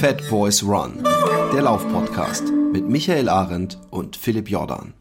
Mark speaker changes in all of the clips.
Speaker 1: Fat Boys Run, der Laufpodcast mit Michael Arendt und Philipp Jordan.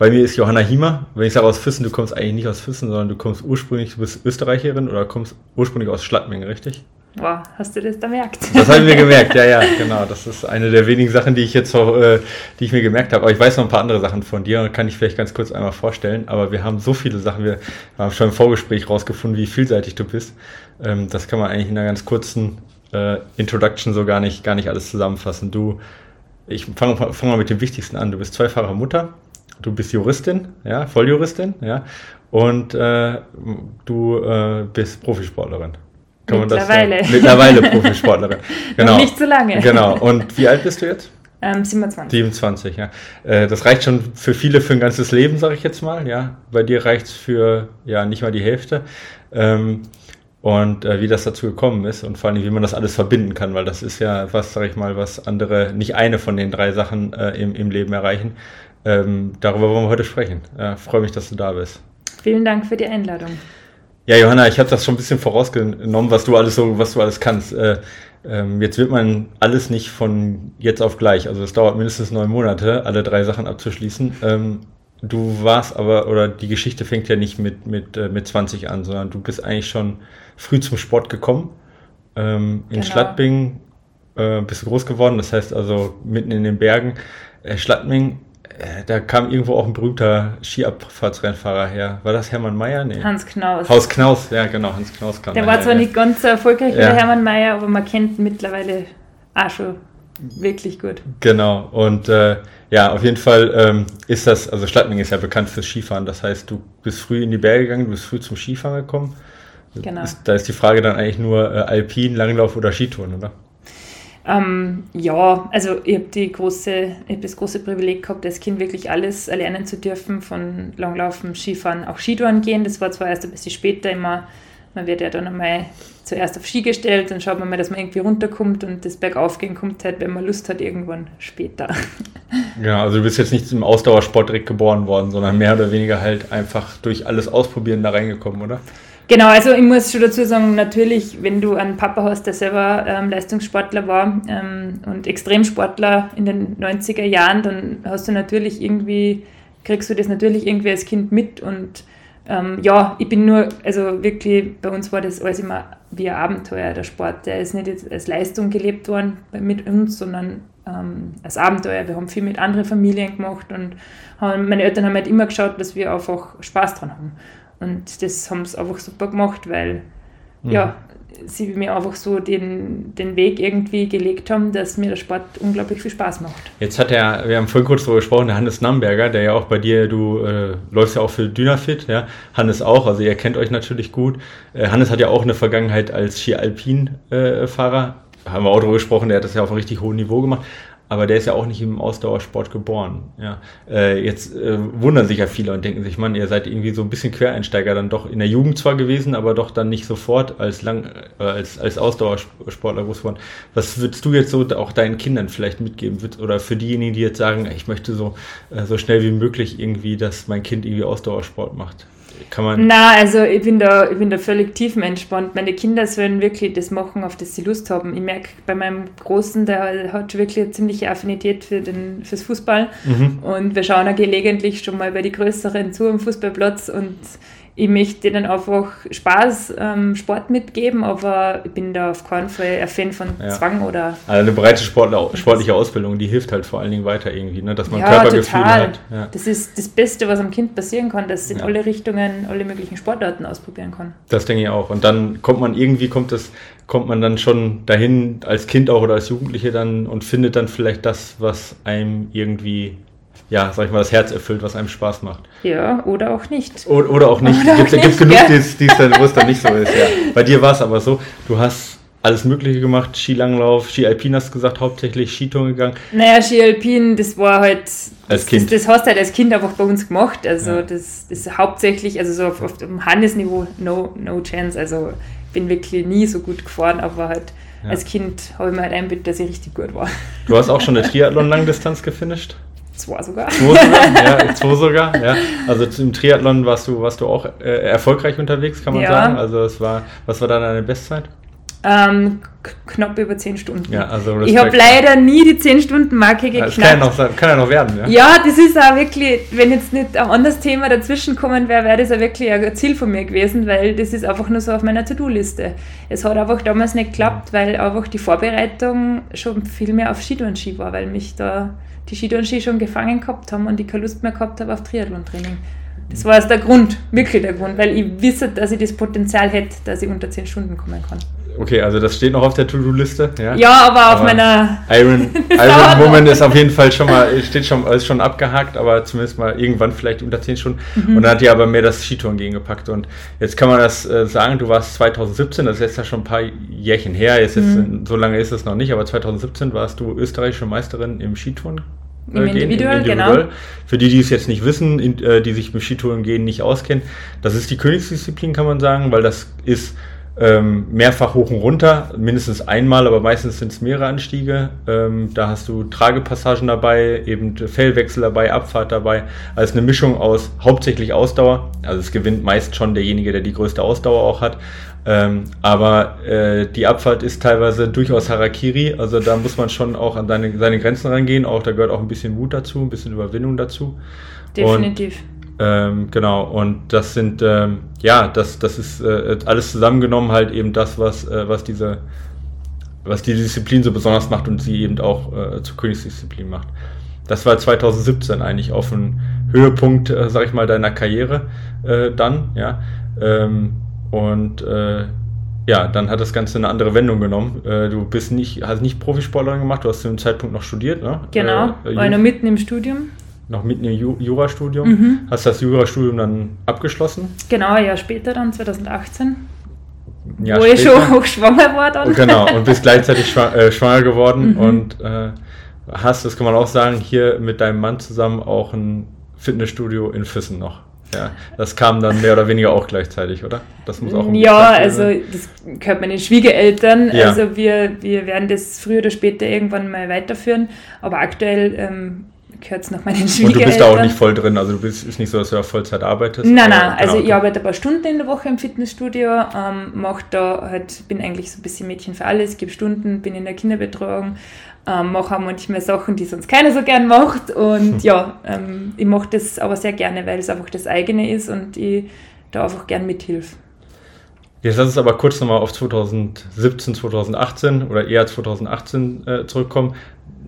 Speaker 2: Bei mir ist Johanna Hiemer. Wenn ich sage aus Füssen, du kommst eigentlich nicht aus Füssen, sondern du kommst ursprünglich, du bist Österreicherin oder kommst ursprünglich aus Schladming, richtig?
Speaker 3: Boah, hast du das da gemerkt?
Speaker 2: Das habe ich mir gemerkt, ja, ja, genau. Das ist eine der wenigen Sachen, die ich jetzt auch, äh, die ich mir gemerkt habe. Aber ich weiß noch ein paar andere Sachen von dir und kann ich vielleicht ganz kurz einmal vorstellen. Aber wir haben so viele Sachen, wir haben schon im Vorgespräch rausgefunden, wie vielseitig du bist. Ähm, das kann man eigentlich in einer ganz kurzen äh, Introduction so gar nicht, gar nicht alles zusammenfassen. Du, ich fange fang mal mit dem Wichtigsten an. Du bist zweifache Mutter, du bist Juristin, ja, Volljuristin, ja, und äh, du äh, bist Profisportlerin.
Speaker 3: Kann mittlerweile.
Speaker 2: Man das, mittlerweile Profisportlerin.
Speaker 3: Genau. Noch nicht so lange.
Speaker 2: Genau. Und wie alt bist du jetzt?
Speaker 3: Ähm, 27.
Speaker 2: 27, ja. Äh, das reicht schon für viele für ein ganzes Leben, sage ich jetzt mal. Ja, bei dir reicht es für ja nicht mal die Hälfte. Ähm, und äh, wie das dazu gekommen ist und vor allem, wie man das alles verbinden kann, weil das ist ja was, sag ich mal, was andere, nicht eine von den drei Sachen äh, im, im Leben erreichen. Ähm, darüber wollen wir heute sprechen. Freue mich, dass du da bist.
Speaker 3: Vielen Dank für die Einladung.
Speaker 2: Ja, Johanna, ich habe das schon ein bisschen vorausgenommen, was du alles so, was du alles kannst. Äh, ähm, jetzt wird man alles nicht von jetzt auf gleich. Also es dauert mindestens neun Monate, alle drei Sachen abzuschließen. Ähm, du warst aber, oder die Geschichte fängt ja nicht mit, mit, äh, mit 20 an, sondern du bist eigentlich schon früh zum Sport gekommen. Ähm, in genau. Schladming äh, bist du groß geworden, das heißt also mitten in den Bergen. Äh, Schladming da kam irgendwo auch ein berühmter Skiabfahrtsrennfahrer her. War das Hermann Mayer?
Speaker 3: Nee. Hans Knaus.
Speaker 2: Haus Knaus, ja genau, Hans Knaus kam
Speaker 3: Der war zwar ja. nicht ganz so erfolgreich ja. wie der Hermann Mayer, aber man kennt mittlerweile auch schon wirklich gut.
Speaker 2: Genau, und äh, ja, auf jeden Fall ähm, ist das, also Stadtming ist ja bekannt fürs Skifahren, das heißt, du bist früh in die Berge gegangen, du bist früh zum Skifahren gekommen. Genau. Ist, da ist die Frage dann eigentlich nur äh, Alpin, Langlauf oder Skitouren, oder?
Speaker 3: Ähm, ja, also ich habe hab das große Privileg gehabt, als Kind wirklich alles erlernen zu dürfen, von Langlaufen, Skifahren, auch Skitouren gehen. Das war zwar erst ein bisschen später immer, man wird ja dann einmal zuerst auf Ski gestellt, dann schaut man mal, dass man irgendwie runterkommt und das Bergaufgehen kommt halt, wenn man Lust hat, irgendwann später.
Speaker 2: Ja, also du bist jetzt nicht im Ausdauersport direkt geboren worden, sondern mehr oder weniger halt einfach durch alles Ausprobieren da reingekommen, oder?
Speaker 3: Genau, also ich muss schon dazu sagen, natürlich, wenn du einen Papa hast, der selber ähm, Leistungssportler war ähm, und Extremsportler in den 90er Jahren, dann hast du natürlich irgendwie, kriegst du das natürlich irgendwie als Kind mit und ähm, ja, ich bin nur, also wirklich, bei uns war das alles immer wie ein Abenteuer, der Sport. Der ist nicht als Leistung gelebt worden mit uns, sondern ähm, als Abenteuer. Wir haben viel mit anderen Familien gemacht und haben, meine Eltern haben halt immer geschaut, dass wir einfach Spaß dran haben. Und das haben sie einfach super gemacht, weil mhm. ja, sie mir einfach so den, den Weg irgendwie gelegt haben, dass mir der Sport unglaublich viel Spaß macht.
Speaker 2: Jetzt hat er, wir haben vorhin kurz darüber gesprochen, der Hannes Namberger, der ja auch bei dir, du äh, läufst ja auch für Dynafit, ja, Hannes auch, also ihr kennt euch natürlich gut. Äh, Hannes hat ja auch eine Vergangenheit als Ski-Alpin-Fahrer, äh, haben wir auch darüber gesprochen, der hat das ja auf einem richtig hohen Niveau gemacht aber der ist ja auch nicht im Ausdauersport geboren. Ja. Äh, jetzt äh, wundern sich ja viele und denken sich, Mann, ihr seid irgendwie so ein bisschen Quereinsteiger dann doch in der Jugend zwar gewesen, aber doch dann nicht sofort als lang äh, als, als Ausdauersportler groß geworden. Was würdest du jetzt so auch deinen Kindern vielleicht mitgeben? Oder für diejenigen, die jetzt sagen, ich möchte so, äh, so schnell wie möglich irgendwie, dass mein Kind irgendwie Ausdauersport macht?
Speaker 3: Kann man. Na, also ich bin da, ich bin da völlig tiefenentspannt. Meine Kinder sollen wirklich das machen, auf das sie Lust haben. Ich merke bei meinem Großen, der hat wirklich eine ziemliche Affinität für den, fürs Fußball. Mhm. Und wir schauen auch gelegentlich schon mal bei die Größeren zu am Fußballplatz und ich möchte denen einfach Spaß, ähm, Sport mitgeben, aber ich bin da auf keinen Fall ein Fan von ja. Zwang oder.
Speaker 2: Also eine breite Sportler, sportliche Ausbildung, die hilft halt vor allen Dingen weiter irgendwie, ne? dass man ja, Körpergefühl total. hat.
Speaker 3: Ja. Das ist das Beste, was am Kind passieren kann, dass es in alle Richtungen, alle möglichen Sportarten ausprobieren kann.
Speaker 2: Das denke ich auch. Und dann kommt man irgendwie, kommt das, kommt man dann schon dahin als Kind auch oder als Jugendliche dann und findet dann vielleicht das, was einem irgendwie ja, sag ich mal, das Herz erfüllt, was einem Spaß macht.
Speaker 3: Ja, oder auch nicht.
Speaker 2: O oder auch nicht. Es gibt, gibt genug, ja. die's, die's dann, wo es dann nicht so ist. Ja. Bei dir war es aber so, du hast alles Mögliche gemacht, Skilanglauf, Ski-Alpin hast du gesagt, hauptsächlich Skitouren gegangen.
Speaker 3: Naja, Ski-Alpin, das war halt,
Speaker 2: als Kind.
Speaker 3: Das, das, hast du halt als Kind einfach bei uns gemacht, also ja. das, ist hauptsächlich, also so auf, auf dem Hannesniveau, no, no chance, also bin wirklich nie so gut gefahren, aber halt ja. als Kind habe ich mir halt einbildet, dass ich richtig gut war.
Speaker 2: Du hast auch schon eine Triathlon-Langdistanz gefinisht?
Speaker 3: Zwei sogar.
Speaker 2: Zwei sogar, ja, zwei sogar, ja. Also im Triathlon warst du, warst du auch äh, erfolgreich unterwegs, kann man ja. sagen. Also es war, was war da deine Bestzeit?
Speaker 3: Ähm, knapp über 10 Stunden.
Speaker 2: Ja, also
Speaker 3: ich habe leider nie die 10-Stunden-Marke geknackt.
Speaker 2: Das kann ja, noch, kann ja noch werden, ja.
Speaker 3: Ja, das ist auch wirklich, wenn jetzt nicht ein anderes Thema dazwischen kommen wäre, wäre das auch wirklich ein Ziel von mir gewesen, weil das ist einfach nur so auf meiner To-Do-Liste. Es hat einfach damals nicht geklappt, weil einfach die Vorbereitung schon viel mehr auf Skitouren-Ski war, weil mich da die Skitouren-Ski schon gefangen gehabt haben und ich keine Lust mehr gehabt habe auf Triathlon-Training. Das war jetzt der Grund, wirklich der Grund, weil ich wisse, dass ich das Potenzial hätte, dass ich unter 10 Stunden kommen kann.
Speaker 2: Okay, also das steht noch auf der To-Do-Liste. Ja?
Speaker 3: ja, aber auf meiner.
Speaker 2: Iron, Iron Moment ist auf jeden Fall schon mal, steht schon, ist schon abgehakt, aber zumindest mal irgendwann vielleicht unter 10 Stunden. Mhm. Und dann hat die aber mehr das Skitouren gegengepackt. Und jetzt kann man das äh, sagen, du warst 2017, das ist jetzt ja schon ein paar Jährchen her, jetzt, mhm. jetzt so lange ist es noch nicht, aber 2017 warst du österreichische Meisterin im Skitouren
Speaker 3: im äh, Individual, genau.
Speaker 2: Für die, die es jetzt nicht wissen, in, äh, die sich mit Skitouren gehen nicht auskennen, das ist die Königsdisziplin, kann man sagen, weil das ist ähm, mehrfach hoch und runter, mindestens einmal, aber meistens sind es mehrere Anstiege. Ähm, da hast du Tragepassagen dabei, eben Fellwechsel dabei, Abfahrt dabei. Also eine Mischung aus hauptsächlich Ausdauer. Also es gewinnt meist schon derjenige, der die größte Ausdauer auch hat. Ähm, aber äh, die Abfahrt ist teilweise durchaus Harakiri. Also da muss man schon auch an seine, seine Grenzen rangehen. Auch da gehört auch ein bisschen Mut dazu, ein bisschen Überwindung dazu.
Speaker 3: Definitiv.
Speaker 2: Und ähm, genau, und das sind, ähm, ja, das, das ist äh, alles zusammengenommen halt eben das, was, äh, was diese, was die Disziplin so besonders macht und sie eben auch äh, zur Königsdisziplin macht. Das war 2017 eigentlich auf dem Höhepunkt, äh, sag ich mal, deiner Karriere äh, dann, ja. Ähm, und äh, ja, dann hat das Ganze eine andere Wendung genommen. Äh, du bist nicht, hast nicht Profisportlerin gemacht, du hast zu dem Zeitpunkt noch studiert, ne?
Speaker 3: Genau, äh, war noch mitten im Studium
Speaker 2: noch mitten im Ju Jurastudium. Mhm. Hast das Jurastudium dann abgeschlossen?
Speaker 3: genau, ein Jahr später dann, 2018. Ja, wo später. ich schon hochschwanger war dann.
Speaker 2: Genau, und bist gleichzeitig schwanger, äh, schwanger geworden mhm. und äh, hast, das kann man auch sagen, hier mit deinem Mann zusammen auch ein Fitnessstudio in Füssen noch. Ja, das kam dann mehr oder weniger auch gleichzeitig, oder?
Speaker 3: Das muss auch Ja, also das gehört meinen Schwiegereltern. Ja. Also wir, wir werden das früher oder später irgendwann mal weiterführen. Aber aktuell ähm, gehört es noch meinen Schwiegereltern. Und
Speaker 2: du bist da auch nicht voll drin, also du bist ist nicht so, dass du auf Vollzeit arbeitest?
Speaker 3: Nein, nein, also genau, ich arbeite ein paar Stunden in der Woche im Fitnessstudio, ähm, mache da halt, bin eigentlich so ein bisschen Mädchen für alles, gebe Stunden, bin in der Kinderbetreuung, ähm, mache auch manchmal Sachen, die sonst keiner so gern macht und hm. ja, ähm, ich mache das aber sehr gerne, weil es einfach das eigene ist und ich da einfach gern mithilfe.
Speaker 2: Jetzt lass uns aber kurz nochmal auf 2017, 2018 oder eher 2018 äh, zurückkommen.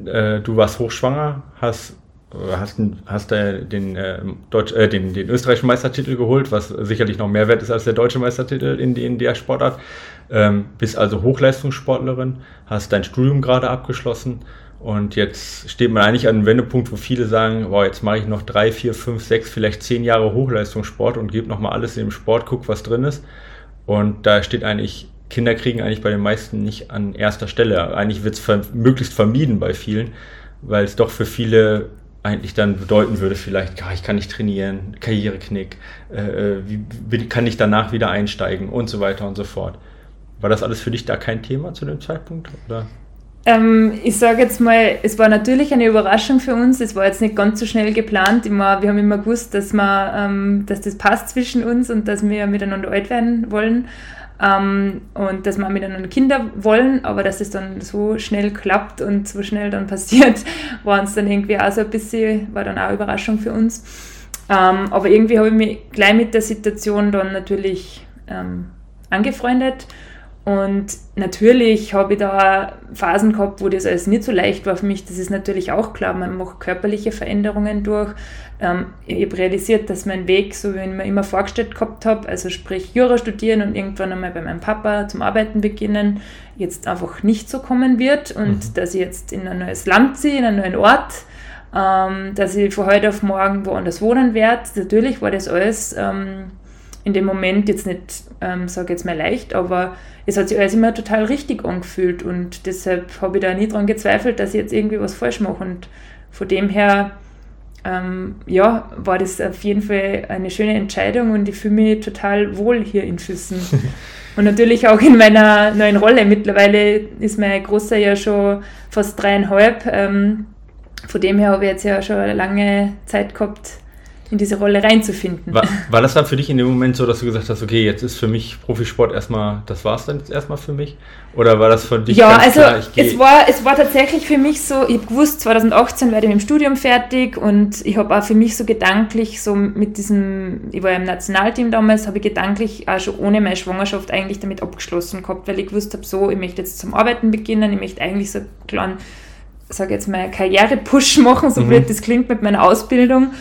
Speaker 2: Äh, du warst hochschwanger, hast hast, hast den, äh, Deutsch, äh, den, den österreichischen Meistertitel geholt, was sicherlich noch mehr wert ist als der deutsche Meistertitel in, in der Sportart. Ähm, bist also Hochleistungssportlerin, hast dein Studium gerade abgeschlossen und jetzt steht man eigentlich an einem Wendepunkt, wo viele sagen, wow, jetzt mache ich noch drei, vier, fünf, sechs, vielleicht zehn Jahre Hochleistungssport und gebe nochmal alles in den Sport, guck, was drin ist. Und da steht eigentlich, Kinder kriegen eigentlich bei den meisten nicht an erster Stelle. Eigentlich wird es ver möglichst vermieden bei vielen, weil es doch für viele eigentlich dann bedeuten würde, vielleicht, ja, ich kann nicht trainieren, Karriereknick, äh, äh, wie, wie kann ich danach wieder einsteigen und so weiter und so fort. War das alles für dich da kein Thema zu dem Zeitpunkt? Oder?
Speaker 3: Ähm, ich sage jetzt mal, es war natürlich eine Überraschung für uns. Es war jetzt nicht ganz so schnell geplant. Immer, wir haben immer gewusst, dass, wir, ähm, dass das passt zwischen uns und dass wir miteinander alt werden wollen ähm, und dass wir miteinander Kinder wollen, aber dass es dann so schnell klappt und so schnell dann passiert, war uns dann irgendwie auch so ein bisschen, war dann auch eine Überraschung für uns. Ähm, aber irgendwie habe ich mich gleich mit der Situation dann natürlich ähm, angefreundet und natürlich habe ich da Phasen gehabt, wo das alles nicht so leicht war für mich. Das ist natürlich auch klar. Man macht körperliche Veränderungen durch. Ähm, ich habe realisiert, dass mein Weg, so wie ich mir immer vorgestellt gehabt habe, also sprich Jura studieren und irgendwann einmal bei meinem Papa zum Arbeiten beginnen, jetzt einfach nicht so kommen wird und mhm. dass ich jetzt in ein neues Land ziehe, in einen neuen Ort, ähm, dass ich von heute auf morgen woanders wohnen werde. Natürlich war das alles ähm, in dem Moment jetzt nicht, ähm, sage jetzt mal leicht, aber es hat sich alles immer total richtig angefühlt und deshalb habe ich da nie dran gezweifelt, dass ich jetzt irgendwie was falsch mache und von dem her ähm, ja, war das auf jeden Fall eine schöne Entscheidung und ich fühle mich total wohl hier in Füssen. Und natürlich auch in meiner neuen Rolle. Mittlerweile ist mein Großer ja schon fast dreieinhalb. Ähm, von dem her habe ich jetzt ja schon eine lange Zeit gehabt, in diese Rolle reinzufinden.
Speaker 2: War, war das dann für dich in dem Moment so, dass du gesagt hast, okay, jetzt ist für mich Profisport erstmal, das war es dann jetzt erstmal für mich? Oder war das für dich
Speaker 3: Ja, also klar, es, war, es war tatsächlich für mich so, ich habe gewusst, 2018 werde ich mit dem Studium fertig und ich habe auch für mich so gedanklich, so mit diesem, ich war ja im Nationalteam damals, habe ich gedanklich auch schon ohne meine Schwangerschaft eigentlich damit abgeschlossen gehabt, weil ich gewusst habe, so, ich möchte jetzt zum Arbeiten beginnen, ich möchte eigentlich so einen kleinen, sage jetzt mal, Karriere-Push machen, so mhm. blöd das klingt mit meiner Ausbildung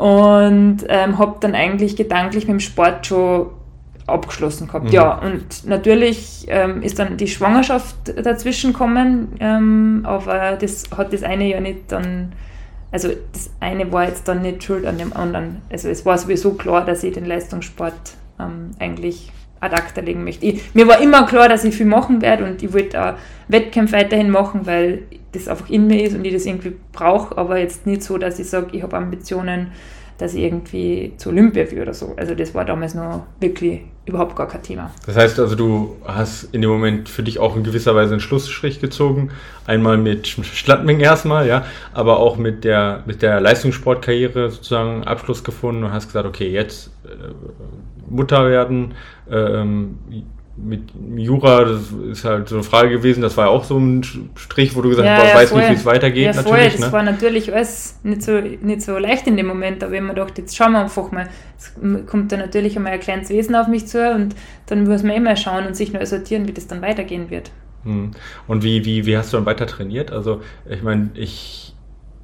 Speaker 3: und ähm, habe dann eigentlich gedanklich mit dem Sport schon abgeschlossen gehabt. Mhm. Ja, und natürlich ähm, ist dann die Schwangerschaft dazwischen gekommen, ähm, aber das hat das eine ja nicht dann, also das eine war jetzt dann nicht schuld an dem anderen. Also es war sowieso klar, dass ich den Leistungssport ähm, eigentlich ad acta legen möchte. Ich, mir war immer klar, dass ich viel machen werde und ich wollte auch Wettkämpfe weiterhin machen, weil das einfach in mir ist und ich das irgendwie brauche, aber jetzt nicht so, dass ich sage, ich habe Ambitionen, dass ich irgendwie zu Olympia will oder so. Also das war damals noch wirklich überhaupt gar kein Thema.
Speaker 2: Das heißt also, du hast in dem Moment für dich auch in gewisser Weise einen Schlussstrich gezogen. Einmal mit Schlattming erstmal, ja, aber auch mit der, mit der Leistungssportkarriere sozusagen Abschluss gefunden und hast gesagt, okay, jetzt äh, Mutter werden, äh, mit Jura, das ist halt so eine Frage gewesen, das war ja auch so ein Strich, wo du gesagt hast, ja, ja, weiß nicht, wie es weitergeht. Ja,
Speaker 3: natürlich, vorher, das ne? war natürlich alles nicht so, nicht so leicht in dem Moment, aber wenn man dachte, jetzt schauen wir einfach mal, es kommt dann natürlich einmal ein kleines Wesen auf mich zu und dann muss man immer schauen und sich neu sortieren, wie das dann weitergehen wird.
Speaker 2: Hm. Und wie, wie, wie hast du dann weiter trainiert? Also ich meine, ich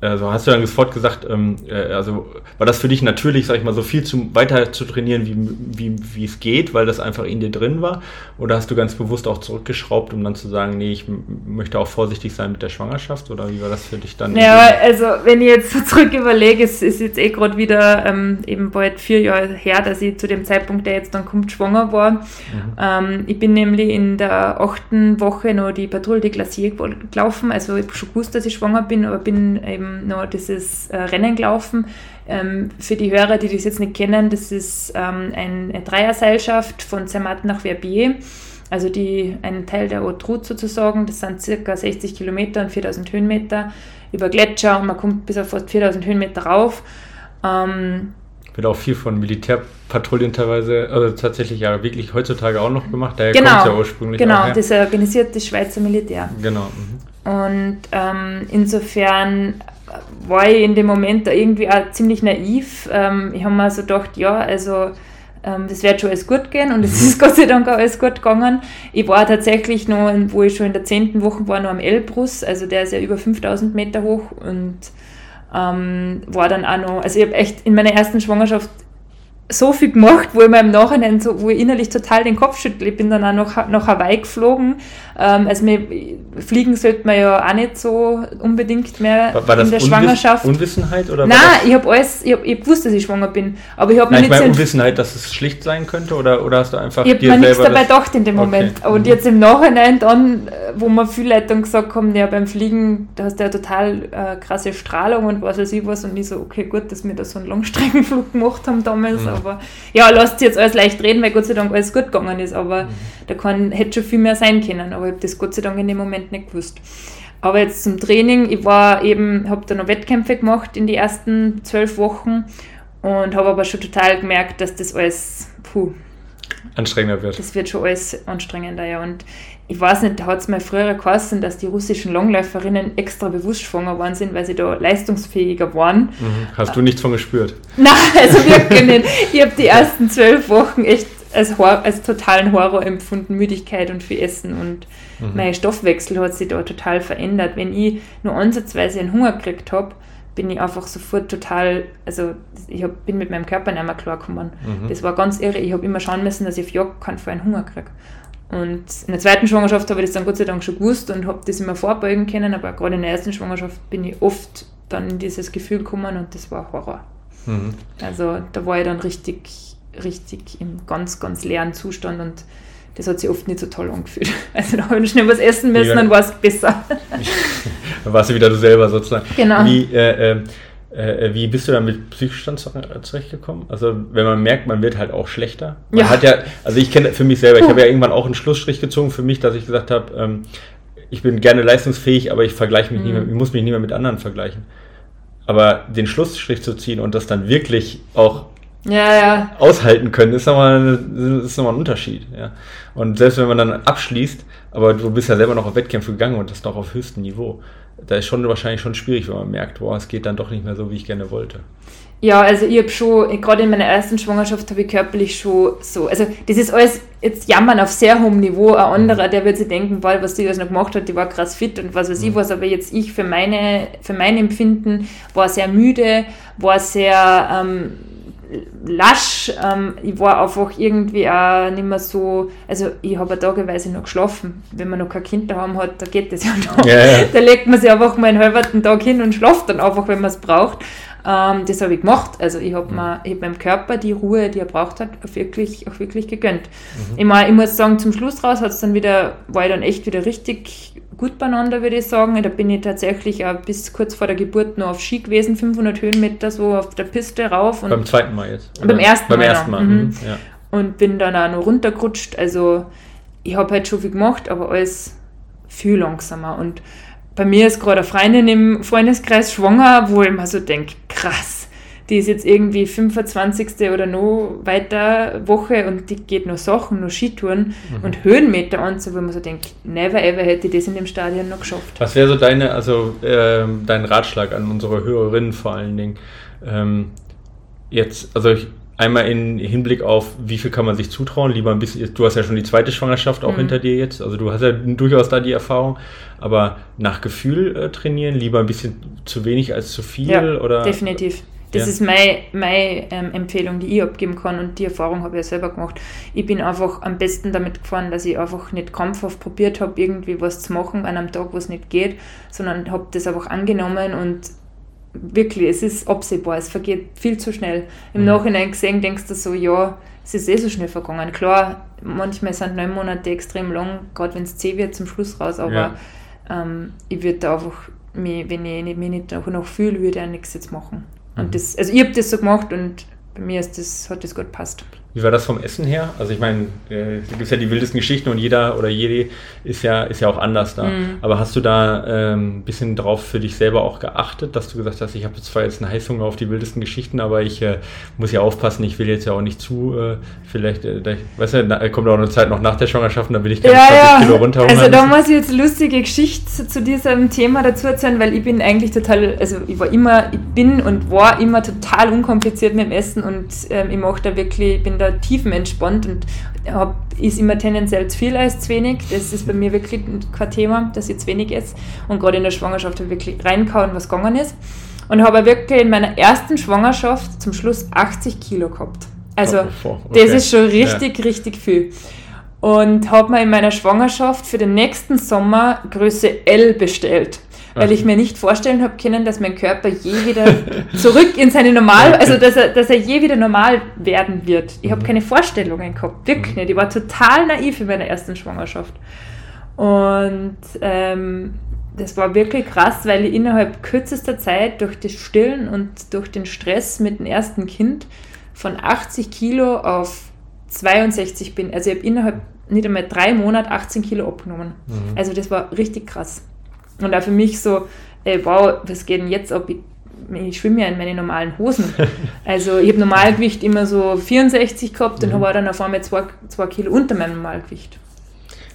Speaker 2: also hast du dann sofort gesagt, ähm, äh, also war das für dich natürlich, sag ich mal, so viel zu, weiter zu trainieren, wie, wie, wie es geht, weil das einfach in dir drin war? Oder hast du ganz bewusst auch zurückgeschraubt, um dann zu sagen, nee, ich möchte auch vorsichtig sein mit der Schwangerschaft? Oder wie war das für dich dann?
Speaker 3: Ja, also wenn ich jetzt so zurück überlege, es ist jetzt eh gerade wieder ähm, eben bald vier Jahre her, dass ich zu dem Zeitpunkt, der jetzt dann kommt, schwanger war. Mhm. Ähm, ich bin nämlich in der achten Woche noch die Patrouille de Glacier gelaufen, also ich habe schon gewusst, dass ich schwanger bin, aber bin eben ähm, noch dieses äh, Rennen gelaufen. Ähm, für die Hörer, die das jetzt nicht kennen, das ist ähm, eine Dreierseilschaft von Zermatt nach Verbier. Also die, ein Teil der Haute Route sozusagen, das sind circa 60 Kilometer und 4000 Höhenmeter über Gletscher und man kommt bis auf fast 4000 Höhenmeter rauf. Ähm,
Speaker 2: wird auch viel von Militärpatrouillen teilweise, also tatsächlich ja wirklich heutzutage auch noch gemacht.
Speaker 3: Daher genau, kommt ja ursprünglich Genau, auch, ja. das organisiert das Schweizer Militär.
Speaker 2: Genau. Mhm.
Speaker 3: Und ähm, insofern war ich in dem Moment da irgendwie auch ziemlich naiv. Ähm, ich habe mir so gedacht, ja, also ähm, das wird schon alles gut gehen und es ist Gott sei Dank auch alles gut gegangen. Ich war tatsächlich noch, wo ich schon in der zehnten Woche war, noch am Elbrus, also der ist ja über 5000 Meter hoch und ähm, war dann auch noch, also ich habe echt in meiner ersten Schwangerschaft so viel gemacht, wo ich mir im Nachhinein so, wo ich innerlich total den Kopf schüttle. Ich bin dann auch noch nach Hawaii geflogen. Ähm, also mir, fliegen sollte man ja auch nicht so unbedingt mehr
Speaker 2: war, war in der Unwiss Schwangerschaft. Unwissenheit oder?
Speaker 3: Nein, ich habe alles, ich habe hab gewusst, dass ich schwanger bin, aber ich habe
Speaker 2: mir nicht meine Unwissenheit, dass es schlicht sein könnte oder, oder hast du einfach
Speaker 3: ich dir mir nichts dabei gedacht in dem Moment. Okay. Und mhm. jetzt im Nachhinein dann, wo mir viele Leute dann gesagt haben, ja beim Fliegen, da hast du ja total äh, krasse Strahlung und was weiß ich was und ich so, okay gut, dass wir da so einen Langstreckenflug gemacht haben damals. Mhm aber ja, lasst jetzt alles leicht reden, weil Gott sei Dank alles gut gegangen ist, aber mhm. da kann, hätte schon viel mehr sein können, aber ich habe das Gott sei Dank in dem Moment nicht gewusst. Aber jetzt zum Training, ich war eben, habe da noch Wettkämpfe gemacht in die ersten zwölf Wochen und habe aber schon total gemerkt, dass das alles, puh,
Speaker 2: anstrengender wird.
Speaker 3: Das wird schon alles anstrengender, ja. Und ich weiß nicht, da hat es mal früher geheißen, dass die russischen Langläuferinnen extra bewusst schwanger worden sind, weil sie da leistungsfähiger waren.
Speaker 2: Mhm. Hast du nichts von gespürt?
Speaker 3: Nein, also wirklich nicht. Ich habe die ersten zwölf Wochen echt als, Hor als totalen Horror empfunden, Müdigkeit und viel Essen und mhm. mein Stoffwechsel hat sich da total verändert. Wenn ich nur ansatzweise einen Hunger gekriegt habe, bin ich einfach sofort total, also ich hab, bin mit meinem Körper nicht mehr klargekommen. Mhm. Das war ganz irre. Ich habe immer schauen müssen, dass ich auf Jagd keinen Fall einen Hunger kriege. Und in der zweiten Schwangerschaft habe ich das dann Gott sei Dank schon gewusst und habe das immer vorbeugen können, aber gerade in der ersten Schwangerschaft bin ich oft dann in dieses Gefühl gekommen und das war Horror. Mhm. Also da war ich dann richtig, richtig im ganz, ganz leeren Zustand und das hat sich oft nicht so toll angefühlt. Also da habe ich schnell was essen müssen, ja. dann war es besser.
Speaker 2: dann warst du wieder du selber sozusagen.
Speaker 3: Genau.
Speaker 2: Wie, äh, äh, Äh, wie bist du da mit Psychostand zurechtgekommen? Also, wenn man merkt, man wird halt auch schlechter. Man
Speaker 3: Ja.
Speaker 2: hat ja, also ich kenne für mich selber, ich habe ja irgendwann auch einen Schlussstrich gezogen für mich, dass ich gesagt habe, ähm, ich bin gerne leistungsfähig, aber ich vergleiche mich nie
Speaker 3: Mhm.
Speaker 2: mehr, ich muss mich nie mehr mit anderen vergleichen. Aber den Schlussstrich zu ziehen und das dann wirklich auch
Speaker 3: Ja, ja.
Speaker 2: aushalten können, ist nochmal, ist nochmal ein Unterschied. Ja. Und selbst wenn man dann abschließt, aber du bist ja selber noch auf Wettkämpfe gegangen und das noch auf höchstem Niveau, da ist schon wahrscheinlich schon schwierig, wenn man merkt, boah, es geht dann doch nicht mehr so, wie ich gerne wollte.
Speaker 3: Ja, also ich habe schon, gerade in meiner ersten Schwangerschaft habe ich körperlich schon so, also das ist alles jetzt jammern auf sehr hohem Niveau. Ein anderer, der wird sich denken, boah, was die das noch gemacht hat, die war krass fit und was weiß ich was, aber jetzt ich für meine, für mein Empfinden war sehr müde, war sehr ähm, lasch, ähm, ich war einfach irgendwie auch nicht mehr so, also ich habe tageweise noch geschlafen. Wenn man noch kein Kind daheim hat, da geht das ja noch.
Speaker 2: Ja, ja.
Speaker 3: Da legt man sich einfach mal einen halben Tag hin und schlaft dann einfach, wenn man es braucht. Ähm, das habe ich gemacht. Also ich habe mir ich hab meinem Körper die Ruhe, die er braucht hat, auch wirklich, auch wirklich gegönnt. Ich, mein, ich muss sagen, zum Schluss raus hat's dann wieder, war ich dann echt wieder richtig gut beieinander, würde ich sagen. Da bin ich tatsächlich auch bis kurz vor der Geburt noch auf Ski gewesen, 500 Höhenmeter so auf der Piste rauf. Und
Speaker 2: Beim zweiten Mal jetzt.
Speaker 3: Beim ersten
Speaker 2: Beim
Speaker 3: Mal
Speaker 2: ersten
Speaker 3: noch,
Speaker 2: Mal.
Speaker 3: mhm.
Speaker 2: mhm, Ja.
Speaker 3: und bin dann auch noch runtergerutscht. Also ich habe halt schon viel gemacht, aber alles viel langsamer. Und bei mir ist gerade eine Freundin im Freundeskreis schwanger, wo ich mir so denke, krass, die ist jetzt irgendwie 25. oder noch weiter Woche und die geht noch Sachen, noch Skitouren und Höhenmeter an, so wo man so denkt, never ever hätte ich das in dem Stadion noch geschafft.
Speaker 2: Was wäre so deine, also ähm, dein Ratschlag an unsere Hörerinnen vor allen Dingen? Ähm, jetzt, also ich, einmal in Hinblick auf, wie viel kann man sich zutrauen? Lieber ein bisschen, du hast ja schon die zweite Schwangerschaft auch
Speaker 3: Mhm.
Speaker 2: hinter dir jetzt, also du hast ja durchaus da die Erfahrung, aber nach Gefühl äh, trainieren, lieber ein bisschen zu wenig als zu viel
Speaker 3: Ja,
Speaker 2: oder?
Speaker 3: definitiv. Das
Speaker 2: Ja.
Speaker 3: ist meine, meine ähm, Empfehlung, die ich abgeben kann und die Erfahrung habe ich ja selber gemacht. Ich bin einfach am besten damit gefahren, dass ich einfach nicht krampfhaft probiert habe, irgendwie was zu machen an einem Tag, wo es nicht geht, sondern habe das einfach angenommen und wirklich, es ist absehbar, es vergeht viel zu schnell. Im
Speaker 2: Mhm.
Speaker 3: Nachhinein gesehen denkst du so, ja, es ist eh so schnell vergangen. Klar, manchmal sind neun Monate extrem lang, gerade wenn es zäh wird zum Schluss raus, aber
Speaker 2: Ja.
Speaker 3: ähm, ich würde da einfach, mich, wenn ich mich nicht noch, noch fühle, würde ich auch nichts jetzt machen. Und
Speaker 2: Mhm.
Speaker 3: das, also ich habe das so gemacht und bei mir ist das, hat das gut gepasst.
Speaker 2: Wie war das vom Essen her? Also ich meine, äh, es gibt ja die wildesten Geschichten und jeder oder jede ist ja, ist ja auch anders da.
Speaker 3: Mhm.
Speaker 2: Aber hast du da ähm, ein bisschen drauf für dich selber auch geachtet, dass du gesagt hast, ich habe zwar jetzt einen Heißhunger auf die wildesten Geschichten, aber ich äh, muss ja aufpassen, ich will jetzt ja auch nicht zu, äh, vielleicht, äh, da, weißt du, da kommt auch eine Zeit noch nach der Schwangerschaft da will ich keine 20 Kilo runterhungern
Speaker 3: Also da muss ich jetzt lustige Geschichte zu, zu diesem Thema dazu erzählen, weil ich bin eigentlich total, also ich war immer, ich bin und war immer total unkompliziert mit dem Essen und ähm, ich mache da wirklich, ich bin da tiefenentspannt und hab, ist immer tendenziell zu viel als zu wenig. Das ist bei mir wirklich kein Thema, dass ich zu wenig esse. Und gerade in der Schwangerschaft habe ich wirklich reinkauen, was gegangen ist. Und habe wirklich in meiner ersten Schwangerschaft zum Schluss 80 Kilo gehabt. Also
Speaker 2: Oh,
Speaker 3: das
Speaker 2: okay.
Speaker 3: ist schon richtig, richtig viel. Und habe mir in meiner Schwangerschaft für den nächsten Sommer Größe L bestellt. Weil ich mir nicht vorstellen habe können, dass mein Körper je wieder zurück in seine Normal,
Speaker 2: Okay.
Speaker 3: also dass er, dass er je wieder normal werden wird. Ich habe
Speaker 2: Mhm.
Speaker 3: keine Vorstellungen gehabt, wirklich
Speaker 2: Mhm.
Speaker 3: nicht. Ich war total naiv in meiner ersten Schwangerschaft. Und ähm, das war wirklich krass, weil ich innerhalb kürzester Zeit durch das Stillen und durch den Stress mit dem ersten Kind von 80 Kilo auf 62 bin. Also ich habe innerhalb nicht einmal drei Monate 18 Kilo abgenommen.
Speaker 2: Mhm.
Speaker 3: Also das war richtig krass. Und auch für mich so, ey, wow, was geht denn jetzt ab? Ich, ich schwimme ja in meine normalen Hosen. Also ich habe Normalgewicht immer so 64 gehabt und
Speaker 2: Mhm.
Speaker 3: habe dann auf einmal zwei, zwei Kilo unter meinem Normalgewicht.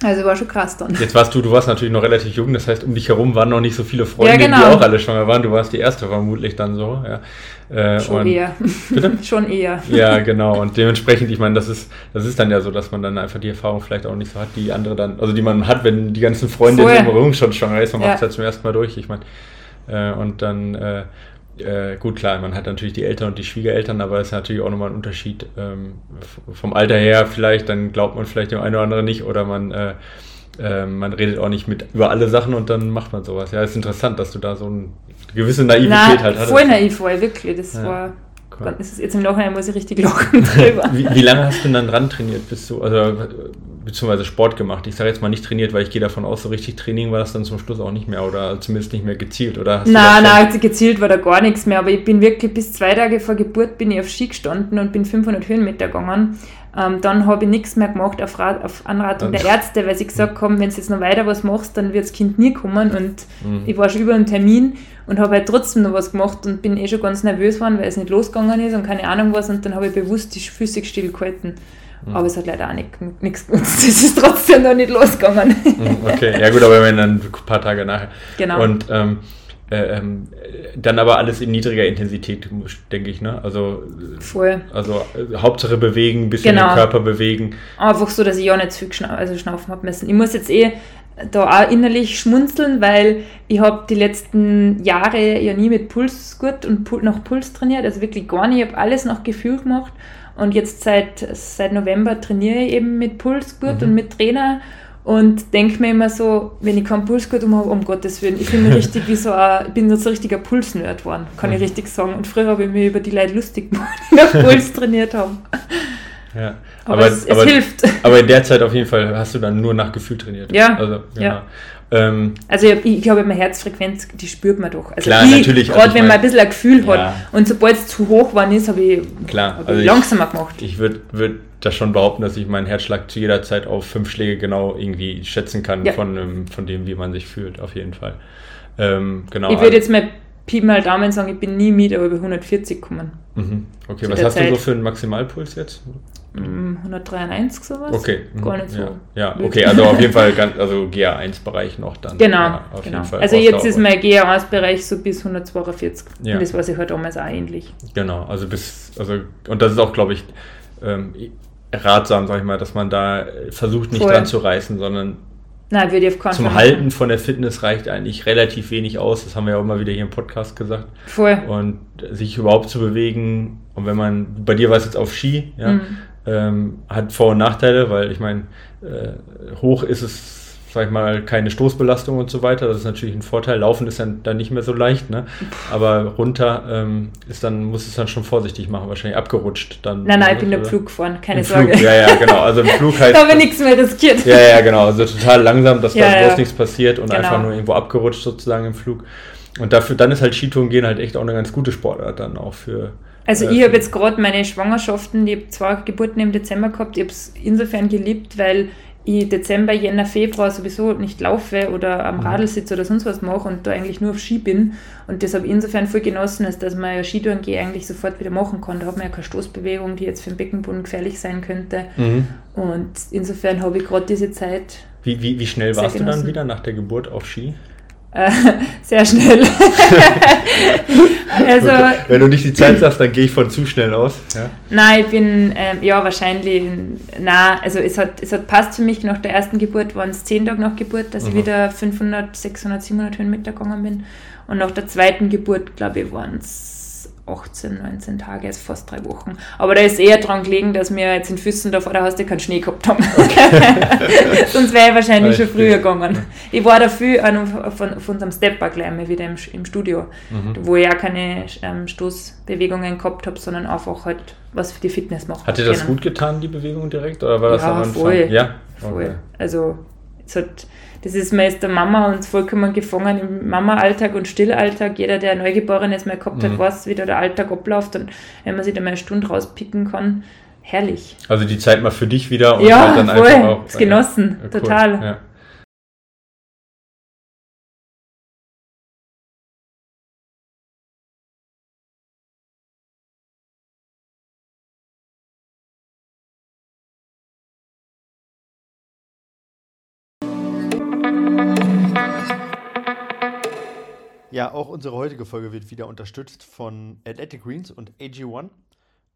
Speaker 3: Also war schon krass dann.
Speaker 2: Jetzt warst du, du warst natürlich noch relativ jung, das heißt, um dich herum waren noch nicht so viele Freunde,
Speaker 3: Ja, genau.
Speaker 2: die auch alle schwanger waren. Du warst die erste vermutlich dann so. Ja. Äh,
Speaker 3: Schon
Speaker 2: und-
Speaker 3: eher.
Speaker 2: Bitte?
Speaker 3: schon eher.
Speaker 2: Ja, genau. Und dementsprechend, ich meine, das ist, das ist dann ja so, dass man dann einfach die Erfahrung vielleicht auch nicht so hat, die andere dann, also die man hat, wenn die ganzen Freunde
Speaker 3: Voll.
Speaker 2: im Rum schon schwanger ist, man
Speaker 3: Ja.
Speaker 2: macht es ja zum ersten Mal durch. Ich meine, äh, und dann, äh, äh, gut, klar, man hat natürlich die Eltern und die Schwiegereltern, aber es ist natürlich auch nochmal ein Unterschied ähm, vom Alter her vielleicht, dann glaubt man vielleicht dem einen oder anderen nicht oder man, äh, äh, man redet auch nicht mit über alle Sachen und dann macht man sowas. Ja, ist interessant, dass du da so eine gewisse Naivität
Speaker 3: Na,
Speaker 2: halt hattest.
Speaker 3: voll naiv war ich, wirklich. Das
Speaker 2: Ja,
Speaker 3: war.
Speaker 2: cool.
Speaker 3: Das ist jetzt im Nachhinein muss ich richtig lachen drüber.
Speaker 2: Wie, wie lange hast du denn dann dran trainiert? Bist du, also beziehungsweise Sport gemacht. Ich sage jetzt mal nicht trainiert, weil ich gehe davon aus, so richtig Training war das dann zum Schluss auch nicht mehr oder zumindest nicht mehr gezielt, oder?
Speaker 3: nein, nein, gezielt war da gar nichts mehr, aber ich bin wirklich bis zwei Tage vor Geburt bin ich auf Ski gestanden und bin 500 Höhenmeter gegangen. Ähm, dann habe ich nichts mehr gemacht auf, Rat, auf Anratung der Ärzte, weil sie gesagt haben, wenn du jetzt noch weiter was machst, dann wird das Kind nie kommen und mhm. ich war schon über einen Termin und habe halt trotzdem noch was gemacht und bin eh schon ganz nervös geworden, weil es nicht losgegangen ist und keine Ahnung was und dann habe ich bewusst die Füße stillgehalten. Mhm. Aber es hat leider auch nichts genutzt. Es ist trotzdem noch nicht losgegangen.
Speaker 2: Mhm, okay, ja gut, aber wenn dann ein paar Tage nachher. Genau. Und ähm, äh, ähm, dann aber alles in niedriger Intensität, denke ich, ne? Also,
Speaker 3: Voll.
Speaker 2: also äh, Hauptsache bewegen, ein bisschen genau. den Körper bewegen.
Speaker 3: Einfach so, dass ich auch nicht zu viel schna also schnaufen habe müssen. Ich muss jetzt eh da auch innerlich schmunzeln, weil ich habe die letzten Jahre ja nie mit Pulsgurt und nach Puls trainiert, also wirklich gar nicht. Ich habe alles nach Gefühl gemacht und jetzt seit, seit November trainiere ich eben mit Pulsgurt mhm. und mit Trainer und denke mir immer so, wenn ich keinen Pulsgurt um habe, um Gottes Willen, ich bin richtig wie so ein, bin so ein richtiger Pulsnerd geworden, kann mhm. ich richtig sagen. Und früher habe ich mir über die Leute lustig gemacht, die noch Puls trainiert haben.
Speaker 2: Ja, aber, aber es, es aber, hilft. Aber in der Zeit auf jeden Fall hast du dann nur nach Gefühl trainiert.
Speaker 3: Ja. Also, genau. ja. Ähm, also ich, ich glaube, meine Herzfrequenz, die spürt man doch. Also
Speaker 2: klar, ich, natürlich.
Speaker 3: Gerade also wenn man ein bisschen ein Gefühl ja. hat. Und sobald es zu hoch war, ist, habe ich,
Speaker 2: klar,
Speaker 3: hab also ich langsamer gemacht.
Speaker 2: Ich würde würd das schon behaupten, dass ich meinen Herzschlag zu jeder Zeit auf fünf Schläge genau irgendwie schätzen kann ja. von, ähm, von dem, wie man sich fühlt, auf jeden Fall. Ähm, genau.
Speaker 3: Ich würde jetzt mal Pi mal Daumen sagen, ich bin nie mit über 140 gekommen.
Speaker 2: Mhm. Okay, was hast Zeit. du so für einen Maximalpuls jetzt?
Speaker 3: 193 sowas.
Speaker 2: Okay.
Speaker 3: Gar nicht so.
Speaker 2: Ja, ja. okay, also auf jeden Fall ganz, also GA1-Bereich noch dann.
Speaker 3: Genau, ja, genau. Also jetzt ist mein GA1-Bereich so bis 142. Ja. Und das war sich halt damals auch ähnlich.
Speaker 2: Genau, also bis, also, und das ist auch, glaube ich, ähm, ratsam, sag ich mal, dass man da versucht, nicht Voll. dran zu reißen, sondern
Speaker 3: Nein, würde ich auf
Speaker 2: Zum Halten von der Fitness reicht eigentlich relativ wenig aus. Das haben wir ja auch immer wieder hier im Podcast gesagt.
Speaker 3: Voll.
Speaker 2: Und sich überhaupt zu bewegen. Und wenn man, bei dir war es jetzt auf Ski, ja, mhm. Ähm, hat Vor- und Nachteile, weil ich meine, äh, hoch ist es sag ich mal, keine Stoßbelastung und so weiter. Das ist natürlich ein Vorteil. Laufen ist dann, dann nicht mehr so leicht, ne? Aber runter ähm, ist dann, muss es dann schon vorsichtig machen, wahrscheinlich abgerutscht dann.
Speaker 3: Nein, nein, ich bin der Flug gefahren, keine Im Sorge.
Speaker 2: Flug, ja, ja, genau. Also im Flug heißt.
Speaker 3: da habe ich nichts mehr riskiert.
Speaker 2: Ja, ja, genau. Also total langsam, dass ja, da bloß ja. nichts passiert und genau. einfach nur irgendwo abgerutscht sozusagen im Flug. Und dafür, dann ist halt Skitouren gehen halt echt auch eine ganz gute Sportart dann auch für.
Speaker 3: Also ich habe jetzt gerade meine Schwangerschaften, ich habe zwei Geburten im Dezember gehabt, ich habe es insofern geliebt, weil ich Dezember, Jänner, Februar sowieso nicht laufe oder am mhm. Radl sitze oder sonst was mache und da eigentlich nur auf Ski bin. Und das habe ich insofern voll genossen, als dass man ja Skitouren gehe eigentlich sofort wieder machen kann. Da hat man ja keine Stoßbewegung, die jetzt für den Beckenboden gefährlich sein könnte. Mhm. Und insofern habe ich gerade diese Zeit.
Speaker 2: Wie, wie, wie schnell warst genossen. du dann wieder nach der Geburt auf Ski?
Speaker 3: Äh, sehr schnell.
Speaker 2: also, Wenn du nicht die Zeit sagst, dann gehe ich von zu schnell aus. Ja?
Speaker 3: Nein, ich bin, ähm, ja, wahrscheinlich, na, also es hat, es hat passt für mich, nach der ersten Geburt waren es zehn Tage nach Geburt, dass mhm. ich wieder 500, 600, 700 Höhenmeter gegangen bin. Und nach der zweiten Geburt, glaube ich, waren es 18, 19 Tage, ist fast drei Wochen. Aber da ist eher dran gelegen, dass wir jetzt in Füssen da vor der Haustür keinen Schnee gehabt haben. Okay. Sonst wäre ich wahrscheinlich schon früher gegangen. Ich war dafür von, von unserem Stepper gleich mal wieder im, im Studio, mhm. wo ich ja keine ähm, Stoßbewegungen gehabt habe, sondern einfach halt was für die Fitness macht.
Speaker 2: Hat dir das gut getan, die Bewegung direkt? Oder war das
Speaker 3: ja, am Anfang? Voll. Ja, voll. Okay. Also, es hat das ist mir der Mama uns vollkommen gefangen im Mama-Alltag und Stillalltag. Jeder, der Neugeborenes mal gehabt hat, mhm. weiß, wie da der Alltag abläuft und wenn man sich da mal eine Stunde rauspicken kann, herrlich.
Speaker 2: Also die Zeit mal für dich wieder
Speaker 3: und ja, halt dann voll. einfach auch. genossen, ja, cool. total. Ja.
Speaker 1: Ja, auch unsere heutige Folge wird wieder unterstützt von Athletic Greens und AG1.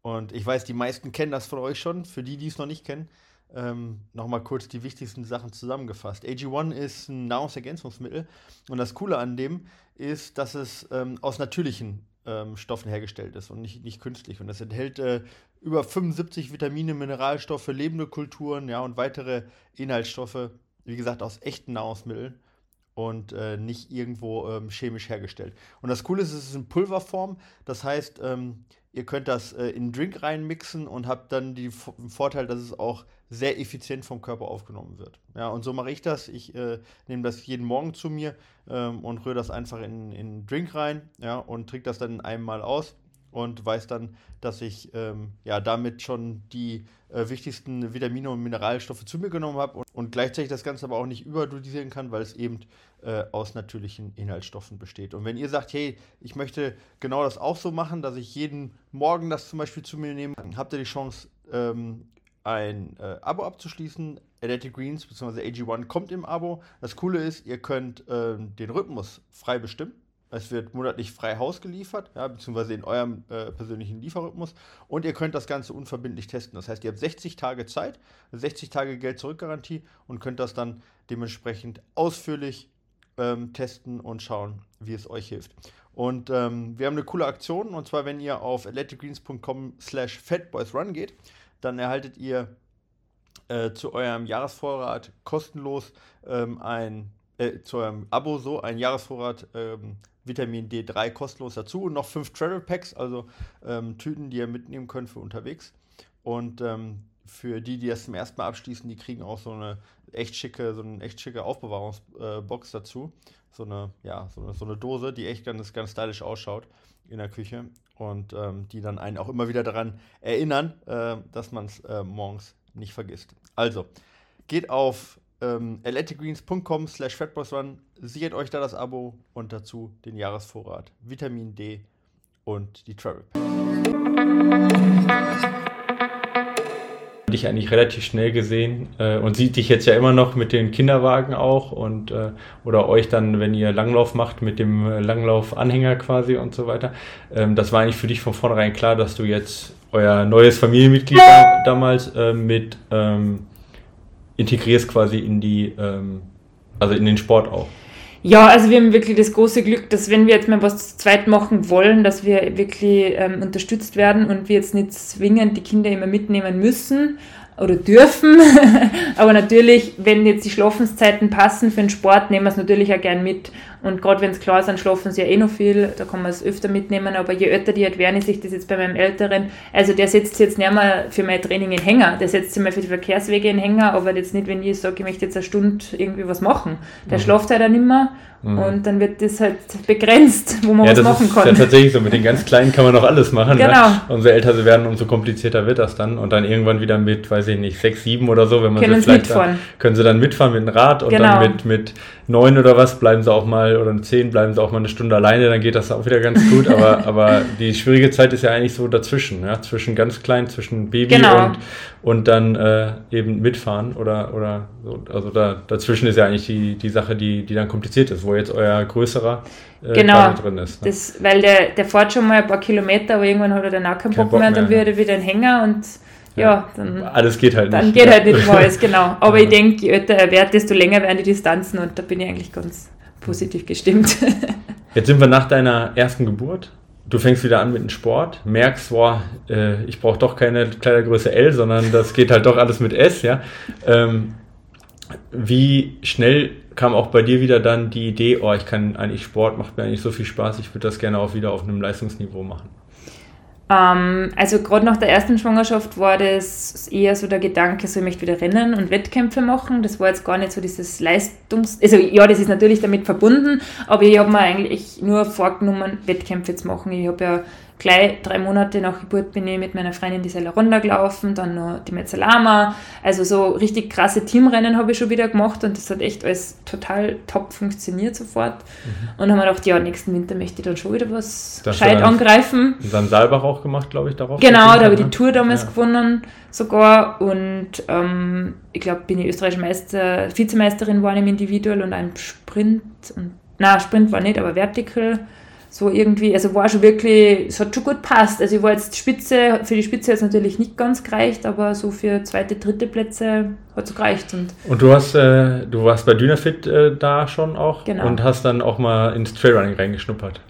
Speaker 1: Und ich weiß, die meisten kennen das von euch schon. Für die, die es noch nicht kennen, ähm, nochmal kurz die wichtigsten Sachen zusammengefasst. AG1 ist ein Nahrungsergänzungsmittel und das Coole an dem ist, dass es ähm, aus natürlichen ähm, Stoffen hergestellt ist und nicht, nicht künstlich. Und es enthält äh, über 75 Vitamine, Mineralstoffe, lebende Kulturen ja, und weitere Inhaltsstoffe, wie gesagt, aus echten Nahrungsmitteln und äh, nicht irgendwo ähm, chemisch hergestellt. Und das Coole ist, es ist in Pulverform, das heißt, ähm, ihr könnt das äh, in einen Drink reinmixen und habt dann den Vorteil, dass es auch sehr effizient vom Körper aufgenommen wird. Ja, und so mache ich das. Ich äh, nehme das jeden Morgen zu mir ähm, und rühre das einfach in, in einen Drink rein ja, und trinke das dann in einem Mal aus und weiß dann, dass ich ähm, ja damit schon die äh, wichtigsten Vitamine und Mineralstoffe zu mir genommen habe und, und, gleichzeitig das Ganze aber auch nicht überdosieren kann, weil es eben äh, aus natürlichen Inhaltsstoffen besteht. Und wenn ihr sagt, hey, ich möchte genau das auch so machen, dass ich jeden Morgen das zum Beispiel zu mir nehme, habt ihr die Chance, ähm, ein äh, Abo abzuschließen. Athletic Greens bzw. AG1 kommt im Abo. Das Coole ist, ihr könnt ähm, den Rhythmus frei bestimmen. Es wird monatlich frei Haus geliefert, ja, beziehungsweise in eurem äh, persönlichen Lieferrhythmus. Und ihr könnt das Ganze unverbindlich testen. Das heißt, ihr habt 60 Tage Zeit, 60 Tage Geld-Zurück-Garantie und könnt das dann dementsprechend ausführlich ähm, testen und schauen, wie es euch hilft. Und ähm, wir haben eine coole Aktion, und zwar, wenn ihr auf athleticgreens.com slash fatboysrun geht, dann erhaltet ihr äh, zu eurem Jahresvorrat kostenlos ähm, ein, äh, zu eurem Abo so, ein Jahresvorrat ähm, Vitamin D3 kostenlos dazu und noch fünf Travel Packs, also ähm, Tüten, die ihr mitnehmen könnt für unterwegs. Und ähm, für die, die das zum ersten Mal abschließen, die kriegen auch so eine echt schicke, so eine echt schicke Aufbewahrungsbox äh, dazu. So eine, ja, so eine, so eine Dose, die echt ganz, ganz stylisch ausschaut in der Küche und ähm, die dann einen auch immer wieder daran erinnern, äh, dass man es äh, morgens nicht vergisst. Also, geht auf ähm, athleticgreens.com slash fatboysrun, sichert euch da das Abo und dazu den Jahresvorrat Vitamin D und die Travel
Speaker 2: dich eigentlich relativ schnell gesehen äh, und sieht dich jetzt ja immer noch mit den Kinderwagen auch und äh, oder euch dann, wenn ihr Langlauf macht, mit dem Langlaufanhänger quasi und so weiter. Ähm, das war eigentlich für dich von vornherein klar, dass du jetzt euer neues Familienmitglied da, damals äh, mit ähm, integrierst quasi in die, ähm, also in den Sport auch.
Speaker 3: Ja, also wir haben wirklich das große Glück, dass wenn wir jetzt mal was zu zweit machen wollen, dass wir wirklich ähm, unterstützt werden und wir jetzt nicht zwingend die Kinder immer mitnehmen müssen oder dürfen. Aber natürlich, wenn jetzt die Schlafenszeiten passen für den Sport, nehmen wir es natürlich auch gern mit. Und gerade wenn es klar ist, dann schlafen sie ja eh noch viel, da kann man es öfter mitnehmen. Aber je älter die halt werden, ich sehe das jetzt bei meinem Älteren, also der setzt jetzt nicht mehr für mein Training in Hänger, der setzt sich mal für die Verkehrswege in Hänger, aber jetzt nicht, wenn ich sage, ich möchte jetzt eine Stunde irgendwie was machen. Der mhm. schlaft halt dann immer Mhm. Und dann wird das halt begrenzt, wo man ja, was machen kann.
Speaker 2: Ja, tatsächlich so. Mit den ganz Kleinen kann man noch alles machen. Ne? Genau. Ne? Umso älter sie werden, umso komplizierter wird das dann. Und dann irgendwann wieder mit, weiß ich nicht, sechs, sieben oder so, wenn man
Speaker 3: können sie vielleicht dann,
Speaker 2: können sie dann mitfahren mit dem Rad und genau. dann mit, mit neun oder was bleiben sie auch mal, oder zehn bleiben sie auch mal eine Stunde alleine, dann geht das auch wieder ganz gut. aber, aber die schwierige Zeit ist ja eigentlich so dazwischen, ja? zwischen ganz klein, zwischen Baby genau. und, und dann äh, eben mitfahren oder, oder so. Also da, dazwischen ist ja eigentlich die, die Sache, die, die dann kompliziert ist, wo jetzt euer größerer
Speaker 3: äh, genau, drin ist. Ne? Das, weil der, der fährt schon mal ein paar Kilometer, aber irgendwann hat er dann auch keinen Kein Bock mehr und dann wird er wieder ein Hänger und ja, dann.
Speaker 2: Alles geht halt
Speaker 3: nicht. Dann geht halt nicht mehr alles, genau. Aber ich denke, je älter er wird, desto länger werden die Distanzen und da bin ich eigentlich ganz positiv gestimmt.
Speaker 2: Jetzt sind wir nach deiner ersten Geburt. Du fängst wieder an mit dem Sport, merkst, boah, äh, ich brauche doch keine Kleidergröße L, sondern das geht halt doch alles mit S, ja. Ähm, wie schnell kam auch bei dir wieder dann die Idee, oh, ich kann eigentlich Sport, macht mir eigentlich so viel Spaß, ich würde das gerne auch wieder auf einem Leistungsniveau machen?
Speaker 3: Ähm, also gerade nach der ersten Schwangerschaft war das eher so der Gedanke, so ich möchte wieder Rennen und Wettkämpfe machen. Das war jetzt gar nicht so dieses Leistungs... Also ja, das ist natürlich damit verbunden, aber ich habe mir eigentlich nur vorgenommen, Wettkämpfe zu machen. Ich habe ja gleich drei Monate nach Geburt bin ich mit meiner Freundin die Sella Ronda gelaufen, dann noch die Mezzalama. Also so richtig krasse Teamrennen habe ich schon wieder gemacht und das hat echt alles total top funktioniert sofort. Mhm. Und haben wir gedacht, ja, nächsten Winter möchte ich dann schon wieder was gescheit angreifen.
Speaker 2: Und dann Saalbach auch gemacht, glaube ich, darauf.
Speaker 3: Genau, da habe ich die Tour damals ja. gewonnen sogar und ähm, ich glaube, bin ich österreichische Meister, Vizemeisterin war im Individual und ein Sprint und na Sprint war nicht, aber Vertical so irgendwie, also war schon wirklich, es hat schon gut passt. Also ich war jetzt Spitze, für die Spitze hat es natürlich nicht ganz gereicht, aber so für zweite, dritte Plätze hat es gereicht. Und,
Speaker 2: und du hast, äh, du warst bei Dynafit äh, da schon auch genau. und hast dann auch mal ins Trailrunning reingeschnuppert.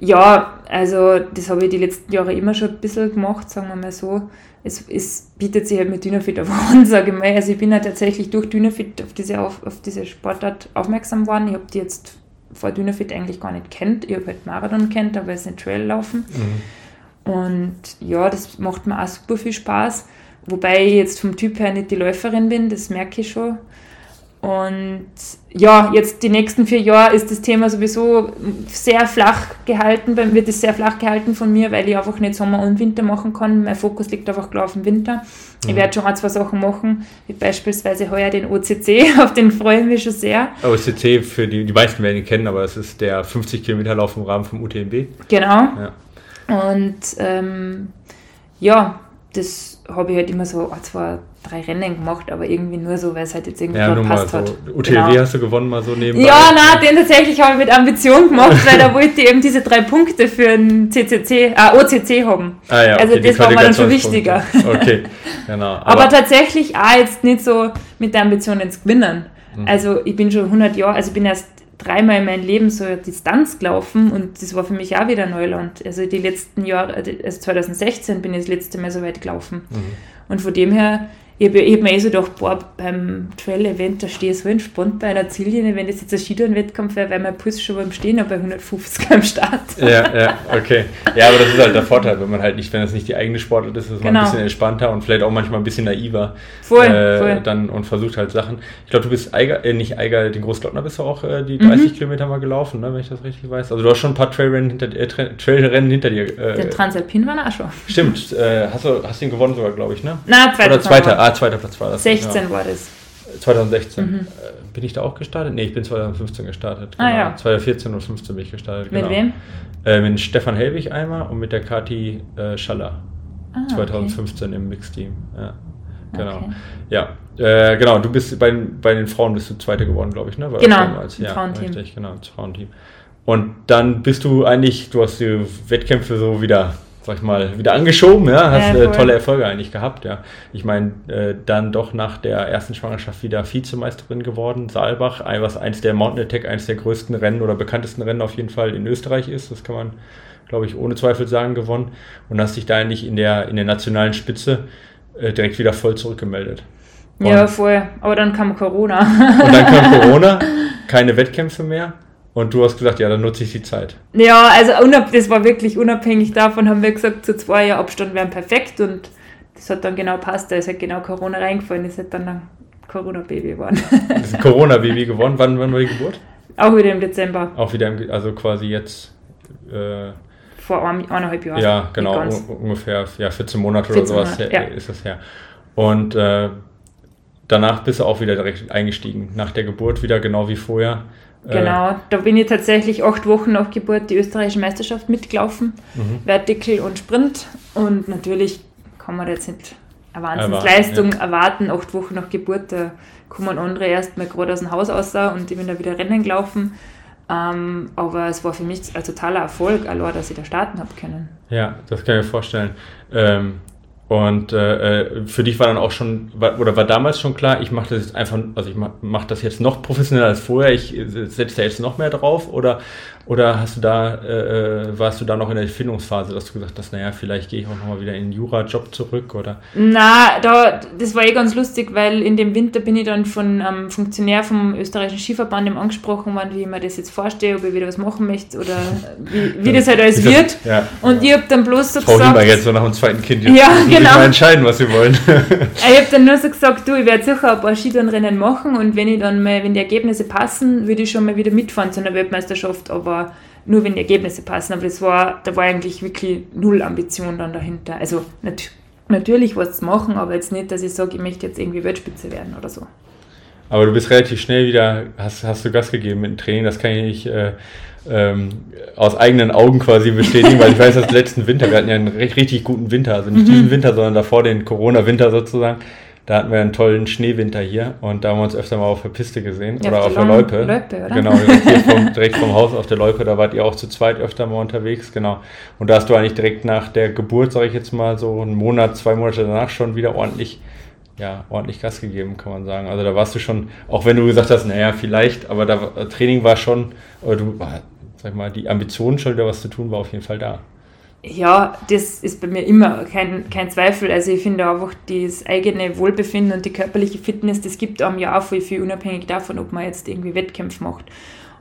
Speaker 3: Ja, also das habe ich die letzten Jahre immer schon ein bisschen gemacht, sagen wir mal so. Es, es bietet sich halt mit Dynafit auf an, sage ich mal. Also ich bin ja tatsächlich durch Dynafit auf diese, auf, auf diese Sportart aufmerksam geworden. Ich habe die jetzt vor Dynafit eigentlich gar nicht kennt. Ich habe halt Marathon kennt, aber es ist ein Trail laufen. Mhm. Und ja, das macht mir auch super viel Spaß. Wobei ich jetzt vom Typ her nicht die Läuferin bin, das merke ich schon. Und ja, jetzt die nächsten vier Jahre ist das Thema sowieso sehr flach gehalten, wird es sehr flach gehalten von mir, weil ich einfach nicht Sommer und Winter machen kann. Mein Fokus liegt einfach klar auf dem Winter. Mhm. Ich werde schon ein, zwei Sachen machen, wie beispielsweise heuer den OCC, auf den freue ich mich schon sehr.
Speaker 2: OCC, für die, die meisten werden ihn kennen, aber das ist der 50 Kilometer Lauf im Rahmen vom UTMB.
Speaker 3: Genau. Ja. Und ähm, ja, das habe ich halt immer so ein, zwei, drei Rennen gemacht, aber irgendwie nur so, weil es halt jetzt irgendwie
Speaker 2: ja, passt so. hat. UTW genau. hast du gewonnen, mal so nebenbei.
Speaker 3: Ja, nein, den tatsächlich habe ich mit Ambition gemacht, weil da wollte ich eben diese drei Punkte für ein CCC, äh, OCC haben. Ah, ja, also okay, das war mir dann schon wichtiger.
Speaker 2: Okay, genau.
Speaker 3: Aber, aber, tatsächlich auch jetzt nicht so mit der Ambition ins Gewinnen. Mhm. Also ich bin schon 100 Jahre, also ich bin erst dreimal in meinem Leben so eine Distanz gelaufen und das war für mich auch wieder Neuland. Also die letzten Jahre, also 2016 bin ich das letzte Mal so weit gelaufen. Mhm. Und von dem her ich habe hab mir eh so gedacht, boah, beim Trail-Event, da stehe ich so entspannt bei einer Ziellinie, wenn das jetzt ein Skitouren-Wettkampf wäre, weil mein Puls schon beim Stehen bei 150 am Start.
Speaker 2: Ja, ja, okay. Ja, aber das ist halt der Vorteil, wenn man halt nicht, wenn das nicht die eigene Sportart ist, ist man genau. ein bisschen entspannter und vielleicht auch manchmal ein bisschen naiver.
Speaker 3: Voll, äh, voll.
Speaker 2: Dann, und versucht halt Sachen. Ich glaube, du bist Eiger, äh, nicht Eiger, den Großglockner bist du auch äh, die 30 mhm. Kilometer mal gelaufen, ne, wenn ich das richtig weiß. Also du hast schon ein paar Trailrennen hinter, äh, Trailrennen hinter dir.
Speaker 3: Äh, Den Transalpin war auch schon.
Speaker 2: Stimmt, äh, hast du hast ihn gewonnen sogar, glaube ich, ne?
Speaker 3: Na, zweiter.
Speaker 2: Oder zweiter, ah, zweiter Platz war das.
Speaker 3: 16 ja. war das.
Speaker 2: 2016. Mhm. Äh, bin ich da auch gestartet? Ne, ich bin 2015 gestartet.
Speaker 3: Genau. Ah, ja.
Speaker 2: 2014 und 2015 bin ich gestartet.
Speaker 3: Mit genau. wem?
Speaker 2: Äh, mit Stefan Helwig einmal und mit der Kati äh, Schaller. Ah, 2015 okay. im Mixteam. Ja. Genau. Okay. Ja, äh, genau. Du bist bei, bei den Frauen bist du Zweite geworden, glaube ich, ne?
Speaker 3: Bei genau. Als, ja, Frauenteam.
Speaker 2: Richtig, genau, das Frauenteam. Und dann bist du eigentlich, du hast die Wettkämpfe so wieder sag ich mal, wieder angeschoben, ja, hast ja, äh, tolle Erfolge eigentlich gehabt, ja. Ich meine, äh, dann doch nach der ersten Schwangerschaft wieder Vizemeisterin geworden, Saalbach, was eins der Mountain Attack, eins der größten Rennen oder bekanntesten Rennen auf jeden Fall in Österreich ist, das kann man, glaube ich, ohne Zweifel sagen, gewonnen und hast dich da eigentlich in der, in der nationalen Spitze äh, direkt wieder voll zurückgemeldet.
Speaker 3: Und ja, voll, aber dann kam Corona.
Speaker 2: und dann kam Corona, keine Wettkämpfe mehr. Und du hast gesagt, ja, dann nutze ich die Zeit.
Speaker 3: Ja, also das war wirklich unabhängig davon, haben wir gesagt, so zwei Jahre Abstand wären perfekt und das hat dann genau passt. Da ist halt genau Corona reingefallen, ist halt dann ein Corona-Baby geworden.
Speaker 2: Das ist ein Corona-Baby geworden. Wann, wann war die Geburt?
Speaker 3: Auch wieder im Dezember.
Speaker 2: Auch wieder, im, also quasi jetzt. Äh,
Speaker 3: Vor eineinhalb Jahren.
Speaker 2: Ja, genau, ungefähr ja, 14 Monate 14 oder sowas Monate, ja. ist das her. Und äh, danach bist du auch wieder direkt eingestiegen. Nach der Geburt wieder genau wie vorher.
Speaker 3: Genau, da bin ich tatsächlich acht Wochen nach Geburt die österreichische Meisterschaft mitgelaufen, mhm. Vertical und Sprint. Und natürlich kann man jetzt nicht eine Wahnsinnsleistung ja. erwarten, acht Wochen nach Geburt. Da kommen andere erst mal gerade aus dem Haus raus und ich bin da wieder Rennen gelaufen. Ähm, aber es war für mich ein totaler Erfolg, allein, dass ich da starten habe können.
Speaker 2: Ja, das kann ich mir vorstellen. Ähm, und äh, äh, für dich war dann auch schon, oder war damals schon klar, ich mache das jetzt einfach, also ich mache mach das jetzt noch professioneller als vorher, ich äh, setze da jetzt noch mehr drauf, oder oder hast du da, äh, äh, warst du da noch in der Findungsphase, dass du gesagt hast, naja, vielleicht gehe ich auch nochmal wieder in den Jura-Job zurück? Oder?
Speaker 3: Na, da, das war eh ganz lustig, weil in dem Winter bin ich dann von einem ähm, Funktionär vom österreichischen Skiverband angesprochen worden, wie ich mir das jetzt vorstelle, ob ich wieder was machen möchte oder wie, wie das halt alles wird. Ja, und ja. ich habe dann bloß so
Speaker 2: Frau gesagt... Frau jetzt so nach dem zweiten Kind,
Speaker 3: jetzt ja, genau.
Speaker 2: mal entscheiden, was sie wollen.
Speaker 3: ich habe dann nur so gesagt, du, ich werde sicher ein paar Skitourenrennen machen und wenn ich dann mal, wenn die Ergebnisse passen, würde ich schon mal wieder mitfahren zu einer Weltmeisterschaft, aber nur wenn die Ergebnisse passen. Aber das war, da war eigentlich wirklich null Ambition dann dahinter. Also nat natürlich was zu machen, aber jetzt nicht, dass ich sage, ich möchte jetzt irgendwie Weltspitze werden oder so.
Speaker 2: Aber du bist relativ schnell wieder, hast, hast du Gas gegeben mit dem Training, das kann ich äh, ähm, aus eigenen Augen quasi bestätigen, weil ich weiß, dass letzten Winter, wir hatten ja einen richtig guten Winter, also nicht mhm. diesen Winter, sondern davor den Corona-Winter sozusagen. Da hatten wir einen tollen Schneewinter hier und da haben wir uns öfter mal auf der Piste gesehen ja, oder auf der Loipe. Loipe oder? Genau, direkt, vom, direkt vom Haus auf der Loipe, da wart ihr auch zu zweit öfter mal unterwegs, genau. Und da hast du eigentlich direkt nach der Geburt, sage ich jetzt mal, so einen Monat, zwei Monate danach schon wieder ordentlich, ja, ordentlich Gas gegeben, kann man sagen. Also da warst du schon, auch wenn du gesagt hast, naja, vielleicht, aber da Training war schon, oder du, sag mal, die Ambition schon wieder was zu tun, war auf jeden Fall da.
Speaker 3: Ja, das ist bei mir immer kein, kein Zweifel. Also ich finde einfach das eigene Wohlbefinden und die körperliche Fitness, das gibt einem ja auch voll viel unabhängig davon, ob man jetzt irgendwie Wettkämpfe macht.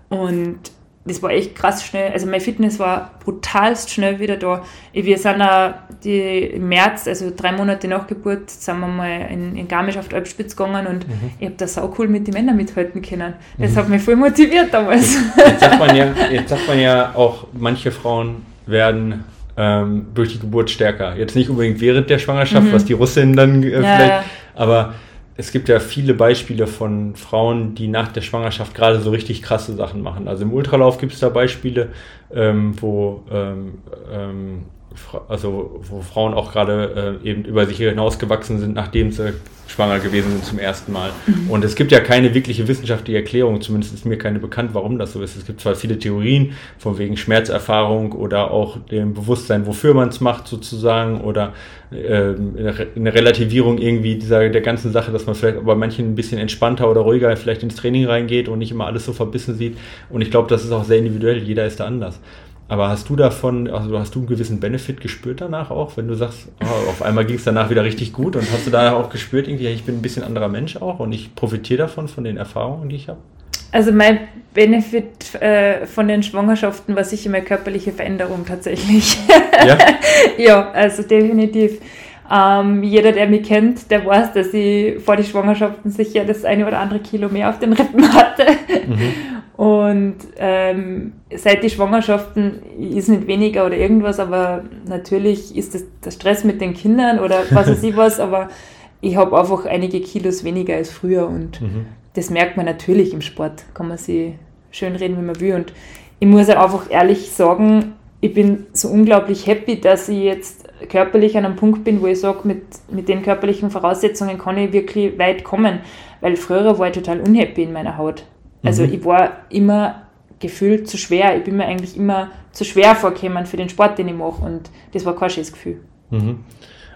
Speaker 3: Und das war echt krass schnell. Also mein Fitness war brutalst schnell wieder da. Wir sind auch die, im März, also drei Monate nach Geburt, sind wir mal in, in Garmisch auf die Alpspitze gegangen und mhm. ich habe da sau cool mit den Männern mithalten können. Das mhm. hat mich voll motiviert damals.
Speaker 2: Jetzt, jetzt, sagt man ja, jetzt sagt man ja auch, manche Frauen werden ähm, durch die Geburt stärker. Jetzt nicht unbedingt während der Schwangerschaft, mhm. was die Russinnen dann äh, ja, vielleicht, ja. aber es gibt ja viele Beispiele von Frauen, die nach der Schwangerschaft gerade so richtig krasse Sachen machen. Also im Ultralauf gibt es da Beispiele, ähm, wo ähm, ähm, also wo Frauen auch gerade äh, eben über sich hinausgewachsen sind, nachdem sie schwanger gewesen sind zum ersten Mal. Mhm. Und es gibt ja keine wirkliche wissenschaftliche Erklärung, zumindest ist mir keine bekannt, warum das so ist. Es gibt zwar viele Theorien, von wegen Schmerzerfahrung oder auch dem Bewusstsein, wofür man es macht sozusagen, oder äh, eine Relativierung irgendwie dieser der ganzen Sache, dass man vielleicht bei manchen ein bisschen entspannter oder ruhiger vielleicht ins Training reingeht und nicht immer alles so verbissen sieht. Und ich glaube, das ist auch sehr individuell, jeder ist da anders. Aber hast du davon, also hast du einen gewissen Benefit gespürt danach auch, wenn du sagst, oh, auf einmal ging es danach wieder richtig gut und hast du da auch gespürt, irgendwie, ich bin ein bisschen anderer Mensch auch und ich profitiere davon, von den Erfahrungen, die ich habe?
Speaker 3: Also mein Benefit äh, von den Schwangerschaften war sicher meine körperliche Veränderung tatsächlich. Ja, ja also definitiv. Ähm, jeder, der mich kennt, der weiß, dass ich vor den Schwangerschaften sicher das eine oder andere Kilo mehr auf den Rippen hatte. Mhm. Und ähm, seit die Schwangerschaften ist nicht weniger oder irgendwas, aber natürlich ist das der Stress mit den Kindern oder was weiß ich was, aber ich habe einfach einige Kilos weniger als früher und mhm. das merkt man natürlich im Sport, kann man sich schön reden, wie man will. Und ich muss auch einfach ehrlich sagen, ich bin so unglaublich happy, dass ich jetzt körperlich an einem Punkt bin, wo ich sage, mit, mit den körperlichen Voraussetzungen kann ich wirklich weit kommen. Weil früher war ich total unhappy in meiner Haut. Also mhm. ich war immer gefühlt zu schwer. Ich bin mir eigentlich immer zu schwer vorgekommen für den Sport, den ich mache. Und das war kein schönes Gefühl.
Speaker 2: Mhm.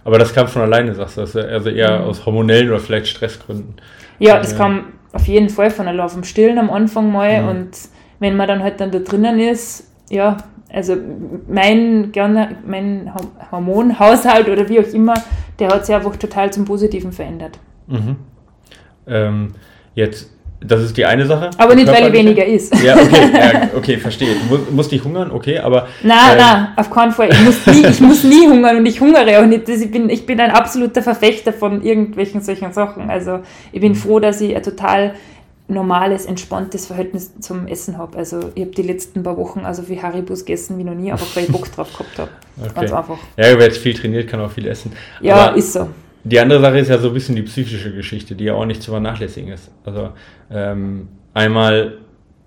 Speaker 2: Aber das kam von alleine, sagst du? Also eher mhm. aus hormonellen oder vielleicht Stressgründen?
Speaker 3: Ja, das kam auf jeden Fall von allein vom Stillen am Anfang mal. Mhm. Und wenn man dann halt dann da drinnen ist, ja, also mein, mein Hormonhaushalt oder wie auch immer, der hat sich einfach total zum Positiven verändert.
Speaker 2: Mhm. Ähm, jetzt, das ist die eine Sache.
Speaker 3: Aber nicht, weil ich weniger ist.
Speaker 2: Ja, okay, ja, okay, verstehe. Du musst, musst nicht hungern, okay, aber.
Speaker 3: Nein, ähm, nein, auf keinen Fall. Ich muss, nie, ich muss nie hungern und ich hungere auch nicht. Ich bin, ich bin ein absoluter Verfechter von irgendwelchen solchen Sachen. Also ich bin mhm. froh, dass ich ein total normales, entspanntes Verhältnis zum Essen habe. Also ich habe die letzten paar Wochen also wie Haribus gegessen wie noch nie, aber weil ich Bock drauf gehabt habe.
Speaker 2: Okay. Ganz einfach. Ja, wer jetzt viel trainiert, kann auch viel essen.
Speaker 3: Ja, aber ist so.
Speaker 2: Die andere Sache ist ja so ein bisschen die psychische Geschichte, die ja auch nicht zu vernachlässigen ist. Also ähm, einmal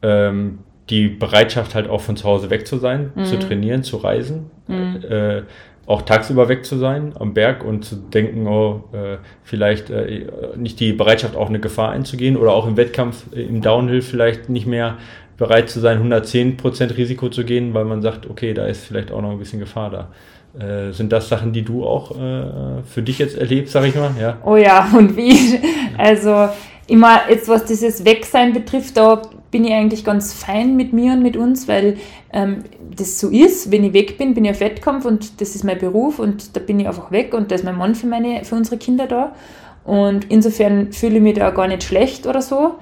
Speaker 2: ähm, die Bereitschaft halt auch von zu Hause weg zu sein, mhm. zu trainieren, zu reisen. Mhm. Äh, auch tagsüber weg zu sein am Berg und zu denken, oh, äh, vielleicht äh, nicht die Bereitschaft, auch eine Gefahr einzugehen oder auch im Wettkampf äh, im Downhill vielleicht nicht mehr bereit zu sein, 110% Risiko zu gehen, weil man sagt, okay, da ist vielleicht auch noch ein bisschen Gefahr da. Äh, sind das Sachen, die du auch äh, für dich jetzt erlebst, sag ich mal? Ja.
Speaker 3: Oh ja, und wie? Also immer jetzt, was dieses Wegsein betrifft, da bin ich eigentlich ganz fein mit mir und mit uns, weil ähm, das so ist. Wenn ich weg bin, bin ich auf Wettkampf und das ist mein Beruf und da bin ich einfach weg und da ist mein Mann für, meine, für unsere Kinder da. Und insofern fühle ich mich da gar nicht schlecht oder so.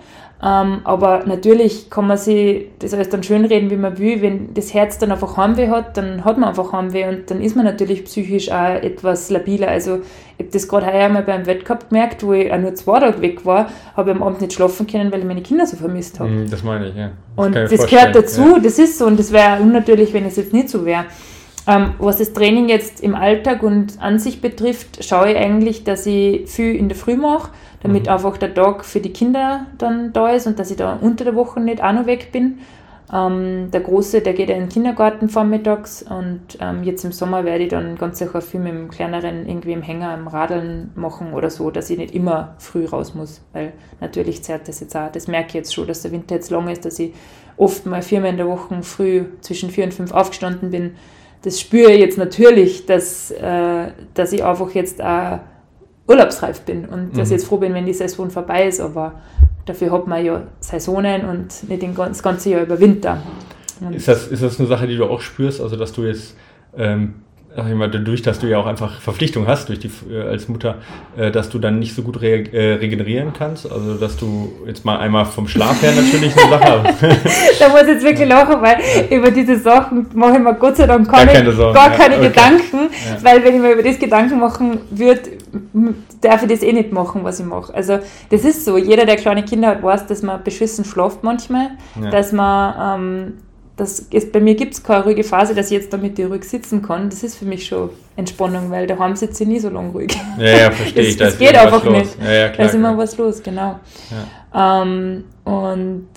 Speaker 3: Ähm, aber natürlich kann man sich das alles dann schön reden, wie man will. Wenn das Herz dann einfach Heimweh hat, dann hat man einfach Heimweh und dann ist man natürlich psychisch auch etwas labiler. Also ich habe das gerade heuer mal beim Wettkampf gemerkt, wo ich auch nur zwei Tage weg war, habe ich am Abend nicht schlafen können, weil ich meine Kinder so vermisst habe.
Speaker 2: Mm, das meine ich, ja.
Speaker 3: Das und das gehört dazu, ja. das ist so und das wäre unnatürlich, wenn es jetzt nicht so wäre. Ähm, was das Training jetzt im Alltag und an sich betrifft, schaue ich eigentlich, dass ich viel in der Früh mache, damit mhm. einfach der Tag für die Kinder dann da ist und dass ich da unter der Woche nicht auch noch weg bin. Ähm, der Große, der geht ja in den Kindergarten vormittags und ähm, jetzt im Sommer werde ich dann ganz sicher viel mit dem Kleineren irgendwie im Hänger, im Radeln machen oder so, dass ich nicht immer früh raus muss, weil natürlich zerrt das jetzt auch. Das merke ich jetzt schon, dass der Winter jetzt lang ist, dass ich oft mal viermal in der Woche früh zwischen vier und fünf aufgestanden bin das spüre ich jetzt natürlich, dass, äh, dass ich einfach jetzt auch urlaubsreif bin und mhm. dass ich jetzt froh bin, wenn die Saison vorbei ist, aber dafür hat man ja Saisonen und nicht das ganze Jahr über Winter.
Speaker 2: ist das, ist das eine Sache, die du auch spürst, also dass du jetzt ähm, dadurch, dass du ja auch einfach Verpflichtung hast durch die äh, als Mutter, äh, dass du dann nicht so gut re äh, regenerieren kannst. Also dass du jetzt mal einmal vom Schlaf her natürlich eine Sache
Speaker 3: hast. da muss ich jetzt wirklich lachen, weil ja. über diese Sachen mache ich mir Gott sei Dank gar, keine, Sorgen, gar keine okay. Gedanken, ja. weil wenn ich mir über das Gedanken machen würde, darf ich das eh nicht machen, was ich mache. Also das ist so. Jeder, der kleine Kinder hat, weiß, dass man beschissen schlaft manchmal, dass man ähm, das ist, bei mir gibt es keine ruhige Phase, dass ich jetzt damit die ruhig sitzen kann. Das ist für mich schon Entspannung, weil daheim sitze ich nie so lange ruhig.
Speaker 2: Ja, ja, verstehe ich.
Speaker 3: Das, das geht einfach nicht. Ja, ja, klar, da ist immer was los, genau. Ja. Ähm, und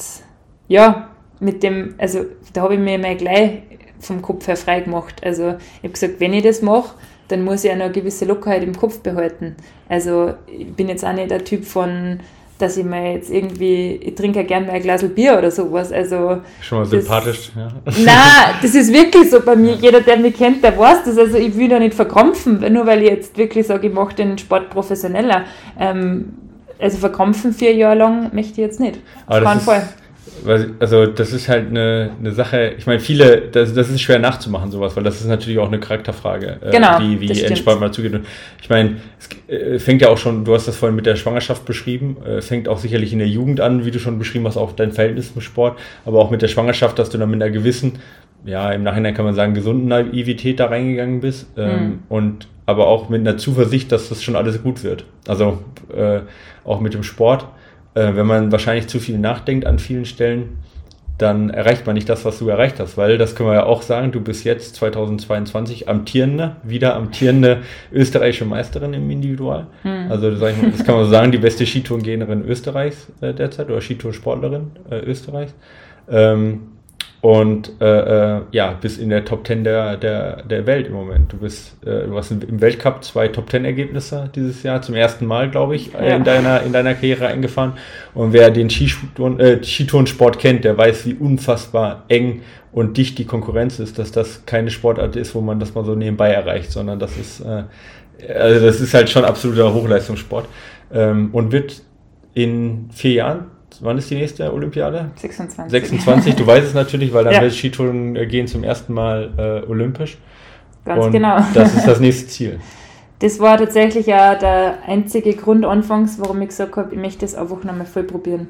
Speaker 3: ja, mit dem, also da habe ich mir mal gleich vom Kopf her frei gemacht. Also ich habe gesagt, wenn ich das mache, dann muss ich eine gewisse Lockerheit im Kopf behalten. Also ich bin jetzt auch nicht der Typ von dass ich mir jetzt irgendwie, ich trinke ja gerne mal ein Glas Bier oder sowas. Also,
Speaker 2: Schon mal sympathisch, ja.
Speaker 3: Nein, das ist wirklich so bei mir. Jeder, der mich kennt, der weiß das. Also ich will da nicht verkrampfen, nur weil ich jetzt wirklich sage, ich mache den Sport professioneller. Ähm, also verkrampfen vier Jahre lang möchte ich jetzt nicht.
Speaker 2: Auf keinen Fall. Ist, also das ist halt eine, eine Sache, ich meine, viele, das, das ist schwer nachzumachen, sowas, weil das ist natürlich auch eine Charakterfrage,
Speaker 3: äh, genau,
Speaker 2: wie, wie entspannt man zugeht. Und ich meine, es äh, fängt ja auch schon, du hast das vorhin mit der Schwangerschaft beschrieben, äh, fängt auch sicherlich in der Jugend an, wie du schon beschrieben hast, auch dein Verhältnis zum Sport, aber auch mit der Schwangerschaft, dass du dann mit einer gewissen, ja, im Nachhinein kann man sagen, gesunden Naivität da reingegangen bist ähm, mhm. und aber auch mit einer Zuversicht, dass das schon alles gut wird. Also äh, auch mit dem Sport äh, wenn man wahrscheinlich zu viel nachdenkt an vielen Stellen, dann erreicht man nicht das, was du erreicht hast, weil das können wir ja auch sagen, du bist jetzt 2022 amtierende, wieder amtierende österreichische Meisterin im Individual. Hm. Also das kann man so sagen, die beste Skitourengehnerin Österreichs äh, derzeit oder Skitourensportlerin äh, Österreichs. Ähm, und äh, äh, ja, bist in der Top 10 der, der, der Welt im Moment. Du bist, äh, du hast im Weltcup zwei Top 10 Ergebnisse dieses Jahr, zum ersten Mal, glaube ich, ja. in, deiner, in deiner Karriere eingefahren. Und wer den Skitouren, äh, Skitourensport kennt, der weiß, wie unfassbar eng und dicht die Konkurrenz ist, dass das keine Sportart ist, wo man das mal so nebenbei erreicht, sondern das ist, äh, also das ist halt schon absoluter Hochleistungssport. Ähm, und wird in vier Jahren wann ist die nächste Olympiade?
Speaker 3: 26.
Speaker 2: 26, du weißt es natürlich, weil dann ja. wird Skitouren gehen zum ersten Mal äh, olympisch.
Speaker 3: Ganz Und genau.
Speaker 2: Das ist das nächste Ziel.
Speaker 3: Das war tatsächlich ja der einzige Grund anfangs, warum ich gesagt habe, ich möchte das einfach nochmal voll probieren.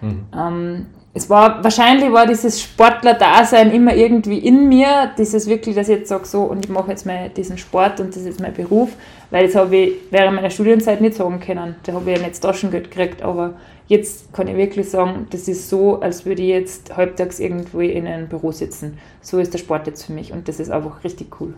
Speaker 3: Mhm. Ähm, es war, wahrscheinlich war dieses Sportler-Dasein immer irgendwie in mir, dieses wirklich, dass ich jetzt sage so, und ich mache jetzt mal diesen Sport und das ist mein Beruf, weil das habe ich während meiner Studienzeit nicht sagen können. Da habe ich ja nicht Taschengeld gekriegt, aber Jetzt kann ich wirklich sagen, das ist so, als würde ich jetzt halbtags irgendwo in einem Büro sitzen. So ist der Sport jetzt für mich und das ist einfach richtig cool.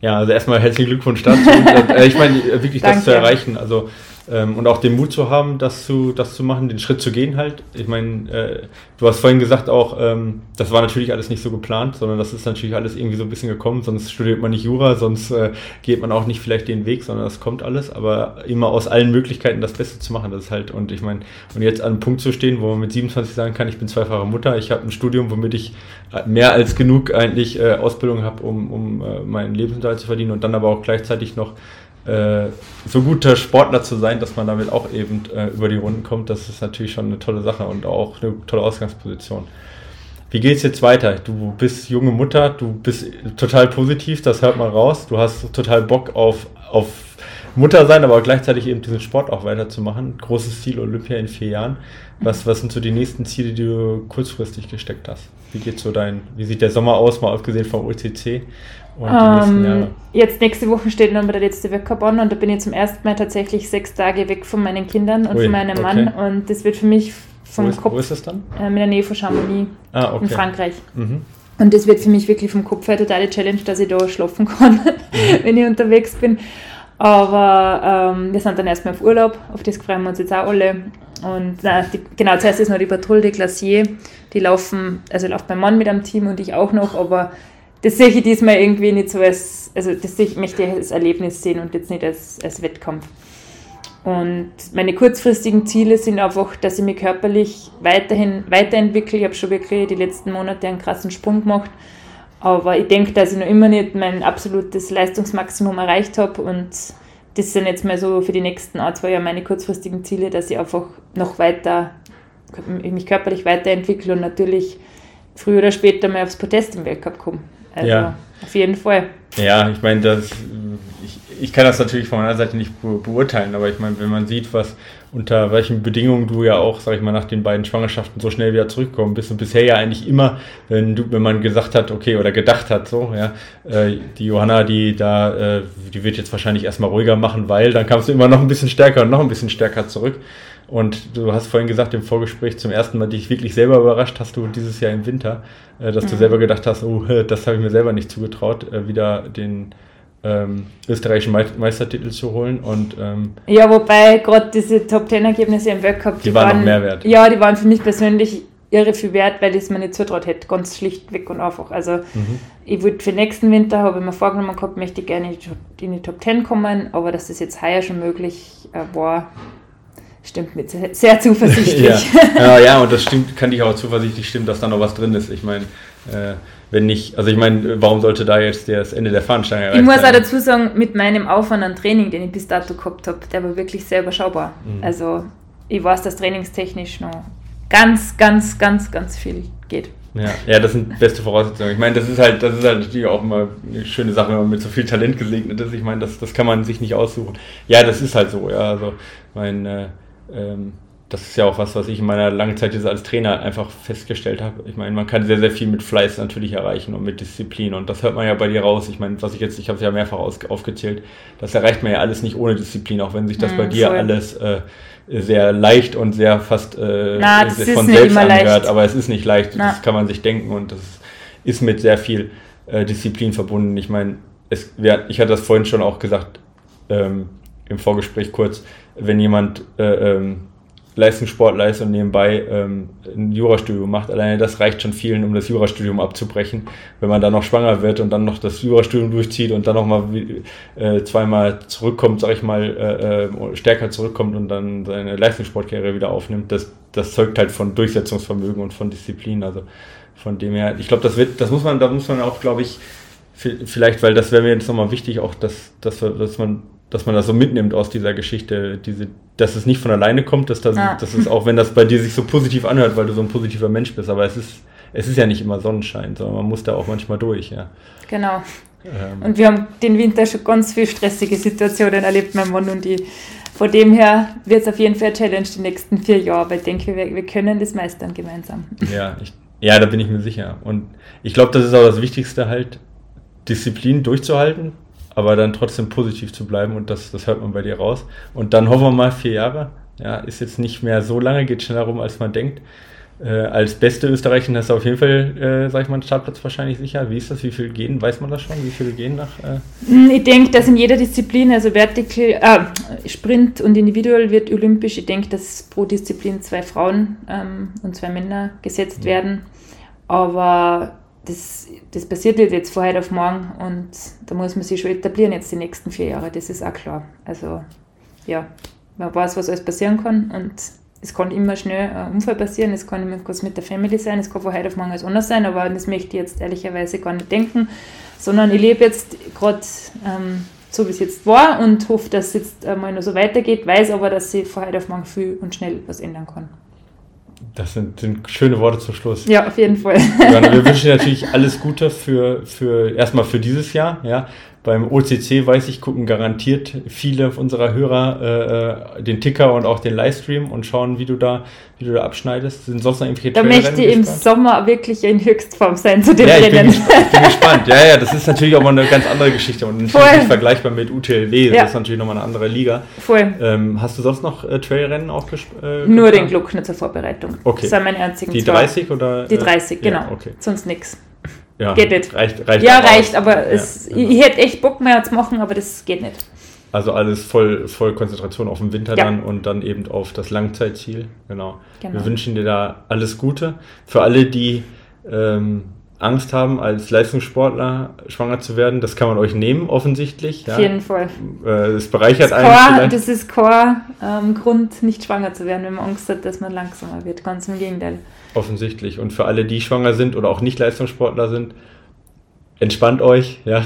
Speaker 2: Ja, also erstmal herzlichen Glückwunsch dazu. Äh, ich meine, wirklich das zu erreichen. Also ähm, und auch den Mut zu haben, das zu, das zu machen, den Schritt zu gehen halt. Ich meine, äh, du hast vorhin gesagt auch, ähm, das war natürlich alles nicht so geplant, sondern das ist natürlich alles irgendwie so ein bisschen gekommen, sonst studiert man nicht Jura, sonst äh, geht man auch nicht vielleicht den Weg, sondern das kommt alles, aber immer aus allen Möglichkeiten das Beste zu machen, das ist halt, und ich meine, und jetzt an einem Punkt zu stehen, wo man mit 27 sagen kann, ich bin zweifache Mutter, ich habe ein Studium, womit ich mehr als genug eigentlich äh, Ausbildung habe, um, um äh, meinen Lebensunterhalt zu verdienen und dann aber auch gleichzeitig noch äh, so guter Sportler zu sein, dass man damit auch eben äh, über die Runden kommt, das ist natürlich schon eine tolle Sache und auch eine tolle Ausgangsposition. Wie geht es jetzt weiter? Du bist junge Mutter, du bist total positiv, das hört man raus. Du hast total Bock auf, auf Mutter sein, aber gleichzeitig eben diesen Sport auch weiterzumachen. Großes Ziel Olympia in vier Jahren. Was, was sind so die nächsten Ziele, die du kurzfristig gesteckt hast? Wie geht so dein, wie sieht der Sommer aus, mal abgesehen vom OCC?
Speaker 3: Ähm, jetzt nächste Woche steht dann der letzte Weltcup an und da bin ich zum ersten Mal tatsächlich sechs Tage weg von meinen Kindern und Ui, von meinem okay. Mann und das wird für mich vom
Speaker 2: wo ist,
Speaker 3: Kopf.
Speaker 2: Wo ist das dann?
Speaker 3: Äh, in der Nähe von Chamonix
Speaker 2: ah, okay.
Speaker 3: in Frankreich. Mhm. Und das wird für mich wirklich vom Kopf her totale Challenge, dass ich da schlafen kann, mhm. wenn ich unterwegs bin. Aber ähm, wir sind dann erstmal auf Urlaub, auf das freuen wir uns jetzt auch alle. Und na, die, genau, zuerst ist noch die Patrouille de Glacier. Die laufen, also läuft mein Mann mit am Team und ich auch noch, aber das sehe ich diesmal irgendwie nicht so als, also das ich möchte ich als Erlebnis sehen und jetzt nicht als, als Wettkampf. Und meine kurzfristigen Ziele sind einfach, dass ich mich körperlich weiterhin weiterentwickle. Ich habe schon wirklich die letzten Monate einen krassen Sprung gemacht. Aber ich denke, dass ich noch immer nicht mein absolutes Leistungsmaximum erreicht habe. Und das sind jetzt mal so für die nächsten ein, zwei Jahre meine kurzfristigen Ziele, dass ich einfach noch weiter, mich körperlich weiterentwickle und natürlich früher oder später mal aufs Podest im Weltcup komme.
Speaker 2: Also ja.
Speaker 3: Auf jeden Fall.
Speaker 2: Ja, ich meine, das, ich, ich kann das natürlich von meiner Seite nicht beurteilen, aber ich meine, wenn man sieht, was unter welchen Bedingungen du ja auch, sag ich mal, nach den beiden Schwangerschaften so schnell wieder zurückkommen bist und bisher ja eigentlich immer, wenn du, wenn man gesagt hat, okay, oder gedacht hat, so, ja, äh, die Johanna, die da, äh, die wird jetzt wahrscheinlich erstmal ruhiger machen, weil dann kamst du immer noch ein bisschen stärker und noch ein bisschen stärker zurück. Und du hast vorhin gesagt im Vorgespräch, zum ersten Mal dich wirklich selber überrascht hast du dieses Jahr im Winter, äh, dass mhm. du selber gedacht hast, oh, das habe ich mir selber nicht zugetraut, äh, wieder den ähm, österreichischen Meistertitel zu holen. Und, ähm,
Speaker 3: ja, wobei gerade diese Top Ten Ergebnisse im Weltcup,
Speaker 2: die, die waren, waren noch mehr wert.
Speaker 3: Ja, die waren für mich persönlich irre viel wert, weil ich es mir nicht zutraut hätte, ganz schlichtweg und einfach. Also mhm. ich würde für nächsten Winter, habe ich mir vorgenommen gehabt, möchte ich gerne in die Top Ten kommen, aber dass das jetzt heuer schon möglich äh, war, stimmt mir sehr zuversichtlich.
Speaker 2: ja. ja. und das stimmt, kann ich auch zuversichtlich stimmen, dass da noch was drin ist. Ich meine, äh, wenn nicht, also ich meine, warum sollte da jetzt das Ende der Fahnenstange
Speaker 3: erreicht Ich muss auch dazu sagen, mit meinem Aufwand an Training, den ich bis dato gehabt habe, der war wirklich sehr überschaubar. Mhm. Also ich weiß, dass trainingstechnisch noch ganz, ganz, ganz, ganz viel geht.
Speaker 2: Ja, ja, das sind beste Voraussetzungen. Ich meine, das ist halt, das ist halt natürlich auch immer eine schöne Sache, wenn man mit so viel Talent gesegnet ist. Ich meine, das, das kann man sich nicht aussuchen. Ja, das ist halt so, ja. Also mein äh, das ist ja auch was, was ich in meiner langen Zeit jetzt als Trainer einfach festgestellt habe. Ich meine, man kann sehr, sehr viel mit Fleiß natürlich erreichen und mit Disziplin. Und das hört man ja bei dir raus. Ich meine, was ich jetzt, ich habe es ja mehrfach aufgezählt, das erreicht man ja alles nicht ohne Disziplin, auch wenn sich das mm, bei dir voll. alles äh, sehr leicht und sehr fast äh,
Speaker 3: Na, von selbst angehört.
Speaker 2: Aber es ist nicht leicht, Na. das kann man sich denken und das ist mit sehr viel äh, Disziplin verbunden. Ich meine, es, ich hatte das vorhin schon auch gesagt ähm, im Vorgespräch kurz, wenn jemand äh, ähm, Leistungssportler ist und nebenbei ähm, ein Jurastudium macht. Alleine das reicht schon vielen, um das Jurastudium abzubrechen. Wenn man dann noch schwanger wird und dann noch das Jurastudium durchzieht und dann noch mal äh, zweimal zurückkommt, sag ich mal, äh, äh, stärker zurückkommt und dann seine Leistungssportkarriere wieder aufnimmt, das, das zeugt halt von Durchsetzungsvermögen und von Disziplin. Also von dem her, ich glaube, das wird, das muss man, da muss man auch, glaube ich, vielleicht, weil das wäre mir jetzt nochmal wichtig, auch dass, dass, dass man dass man das so mitnimmt aus dieser Geschichte, diese, dass es nicht von alleine kommt, dass das, ah. das ist auch, wenn das bei dir sich so positiv anhört, weil du so ein positiver Mensch bist, aber es ist, es ist ja nicht immer Sonnenschein, sondern man muss da auch manchmal durch, ja.
Speaker 3: Genau. Ähm. Und wir haben den Winter schon ganz viele stressige Situationen erlebt, mein Mann und ich. Von dem her wird es auf jeden Fall eine Challenge die nächsten vier Jahre, weil ich denke, wir, wir können das meistern gemeinsam.
Speaker 2: Ja, ich, ja, da bin ich mir sicher. Und ich glaube, das ist auch das Wichtigste halt, Disziplin durchzuhalten, aber dann trotzdem positiv zu bleiben und das, das hört man bei dir raus. Und dann hoffen wir mal vier Jahre. Ja, ist jetzt nicht mehr so lange, geht schneller rum, als man denkt. Äh, als beste Österreicherin hast du auf jeden Fall, äh, sag ich mal, einen Startplatz wahrscheinlich sicher. Wie ist das? Wie viele gehen? Weiß man das schon? Wie viele gehen nach? Äh?
Speaker 3: Hm, ich denke, dass in jeder Disziplin, also Vertical, äh, Sprint und Individual wird olympisch. Ich denke, dass pro Disziplin zwei Frauen ähm, und zwei Männer gesetzt ja. werden. Aber das, das passiert jetzt von heute auf morgen und da muss man sich schon etablieren jetzt die nächsten vier Jahre, das ist auch klar. Also ja, man weiß, was alles passieren kann und es kann immer schnell ein Unfall passieren, es kann immer was mit der Family sein, es kann von heute auf morgen alles anders sein, aber das möchte ich jetzt ehrlicherweise gar nicht denken, sondern ich lebe jetzt gerade ähm, so, wie es jetzt war und hoffe, dass es jetzt einmal noch so weitergeht, weiß aber, dass ich von heute auf morgen viel und schnell was ändern kann.
Speaker 2: Das sind, sind, schöne Worte zum Schluss.
Speaker 3: Ja, auf jeden Fall.
Speaker 2: Wir wünschen dir natürlich alles Gute für, für erstmal für dieses Jahr, ja. Beim OCC, weiß ich, gucken garantiert viele unserer Hörer äh, den Ticker und auch den Livestream und schauen, wie du da, wie du da abschneidest. Sind sonst noch irgendwelche
Speaker 3: Da möchte ich im Sommer wirklich in Höchstform sein zu den
Speaker 2: ja,
Speaker 3: Rennen.
Speaker 2: Ich bin, ich bin gespannt. Ja, ja, das ist natürlich auch mal eine ganz andere Geschichte und nicht vergleichbar mit UTLW. Das ja. ist natürlich nochmal eine andere Liga.
Speaker 3: Voll.
Speaker 2: Ähm, hast du sonst noch äh, Trailrennen auch?
Speaker 3: Äh, Nur den Gluckner zur Vorbereitung.
Speaker 2: Okay. Das
Speaker 3: sind meine einzigen
Speaker 2: Die 30 oder?
Speaker 3: Die 30, äh, genau.
Speaker 2: Ja, okay.
Speaker 3: Sonst nichts.
Speaker 2: Ja,
Speaker 3: geht nicht.
Speaker 2: Reicht, reicht
Speaker 3: ja, reicht, aber ja, es, genau. ich hätte echt Bock mehr zu machen, aber das geht nicht.
Speaker 2: Also alles voll, voll Konzentration auf den Winter ja. dann und dann eben auf das Langzeitziel. Genau. genau. Wir wünschen dir da alles Gute. Für alle, die ähm, Angst haben, als Leistungssportler schwanger zu werden, das kann man euch nehmen, offensichtlich.
Speaker 3: Auf jeden Fall.
Speaker 2: Äh, es bereichert
Speaker 3: das einen. Core, das ist Core-Grund, ähm, nicht schwanger zu werden, wenn man Angst hat, dass man langsamer wird. Ganz im Gegenteil.
Speaker 2: Offensichtlich. Und für alle, die schwanger sind oder auch nicht Leistungssportler sind, entspannt euch, ja.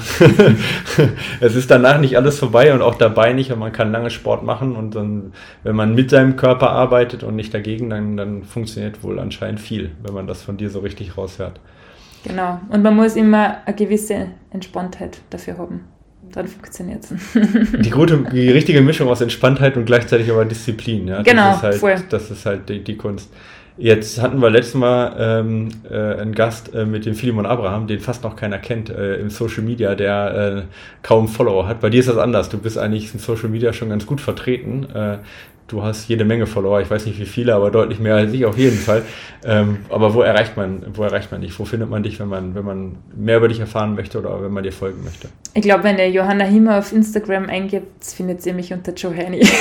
Speaker 2: es ist danach nicht alles vorbei und auch dabei nicht und man kann lange Sport machen und dann, wenn man mit seinem Körper arbeitet und nicht dagegen, dann, dann funktioniert wohl anscheinend viel, wenn man das von dir so richtig raushört.
Speaker 3: Genau. Und man muss immer eine gewisse Entspanntheit dafür haben. Dann funktioniert es.
Speaker 2: die gute, die richtige Mischung aus Entspanntheit und gleichzeitig aber Disziplin. Ja?
Speaker 3: Genau,
Speaker 2: das ist halt,
Speaker 3: voll.
Speaker 2: Das ist halt die, die Kunst. Jetzt hatten wir letztes Mal ähm, äh, einen Gast äh, mit dem Philemon Abraham, den fast noch keiner kennt äh, im Social Media, der äh, kaum Follower hat. Bei dir ist das anders. Du bist eigentlich in Social Media schon ganz gut vertreten. Du hast jede Menge Follower, ich weiß nicht wie viele, aber deutlich mehr als ich auf jeden Fall. Ähm, aber wo erreicht man, wo erreicht man dich? Wo findet man dich, wenn man, wenn man mehr über dich erfahren möchte oder wenn man dir folgen möchte?
Speaker 3: Ich glaube, wenn ihr Johanna Himmer auf Instagram eingibt, findet ihr mich unter Johanny.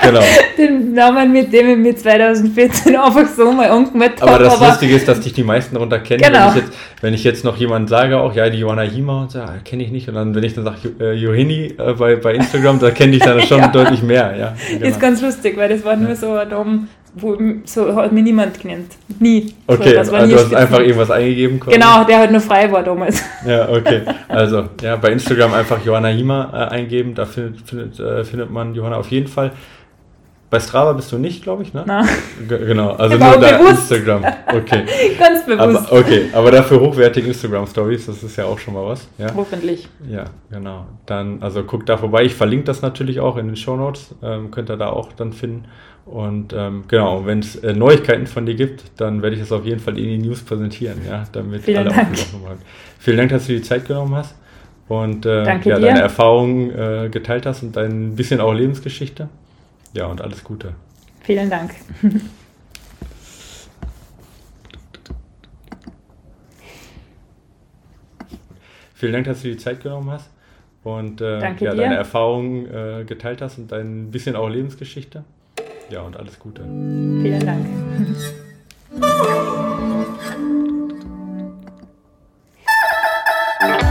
Speaker 2: Genau.
Speaker 3: Den Namen, mit dem ich mir 2014 einfach so mal angemeldet
Speaker 2: Aber
Speaker 3: habe.
Speaker 2: das Lustige ist, dass dich die meisten darunter kennen.
Speaker 3: Genau.
Speaker 2: Wenn, ich jetzt, wenn ich jetzt noch jemand sage, auch ja, die Johanna Hima und so, ah, kenne ich nicht. Und dann, wenn ich dann sage, äh, Johini äh, bei, bei Instagram, da kenne ich dann schon
Speaker 3: Ja.
Speaker 2: deutlich mehr. Ja, genau.
Speaker 3: Ist ganz lustig, weil das war nur so ein Dom, wo so hat mich niemand genannt. Nie.
Speaker 2: Okay,
Speaker 3: so, das war
Speaker 2: also du hast einfach irgendwas eingegeben. quasi?
Speaker 3: Genau, der halt nur frei war damals.
Speaker 2: Ja, okay. Also, ja, bei Instagram einfach Johanna Hima äh, eingeben, da findet, findet, äh, findet man Johanna auf jeden Fall. Bei Strava bist du nicht, glaube ich, ne?
Speaker 3: Na,
Speaker 2: genau, also
Speaker 3: Aber
Speaker 2: nur da
Speaker 3: bewusst.
Speaker 2: Instagram. Okay.
Speaker 3: ganz bewusst.
Speaker 2: Aber, okay, aber dafür hochwertige Instagram-Stories, das ist ja auch schon mal was. Ja,
Speaker 3: Hoffentlich.
Speaker 2: ja genau. Dann, also guckt da vorbei. Ich verlinke das natürlich auch in den Show Notes. Ähm, könnt ihr da auch dann finden. Und ähm, genau, wenn es äh, Neuigkeiten von dir gibt, dann werde ich es auf jeden Fall in die News präsentieren, ja, damit
Speaker 3: Vielen
Speaker 2: alle
Speaker 3: Dank.
Speaker 2: bleiben. Vielen Dank, dass du die Zeit genommen hast und äh, ja, deine Erfahrungen äh, geteilt hast und dein bisschen auch Lebensgeschichte. Ja, und alles Gute.
Speaker 3: Vielen Dank.
Speaker 2: Vielen Dank, dass du die Zeit genommen hast und äh, ja, deine Erfahrungen äh, geteilt hast und ein bisschen auch Lebensgeschichte. Ja, und alles Gute.
Speaker 3: Vielen Dank. Thank.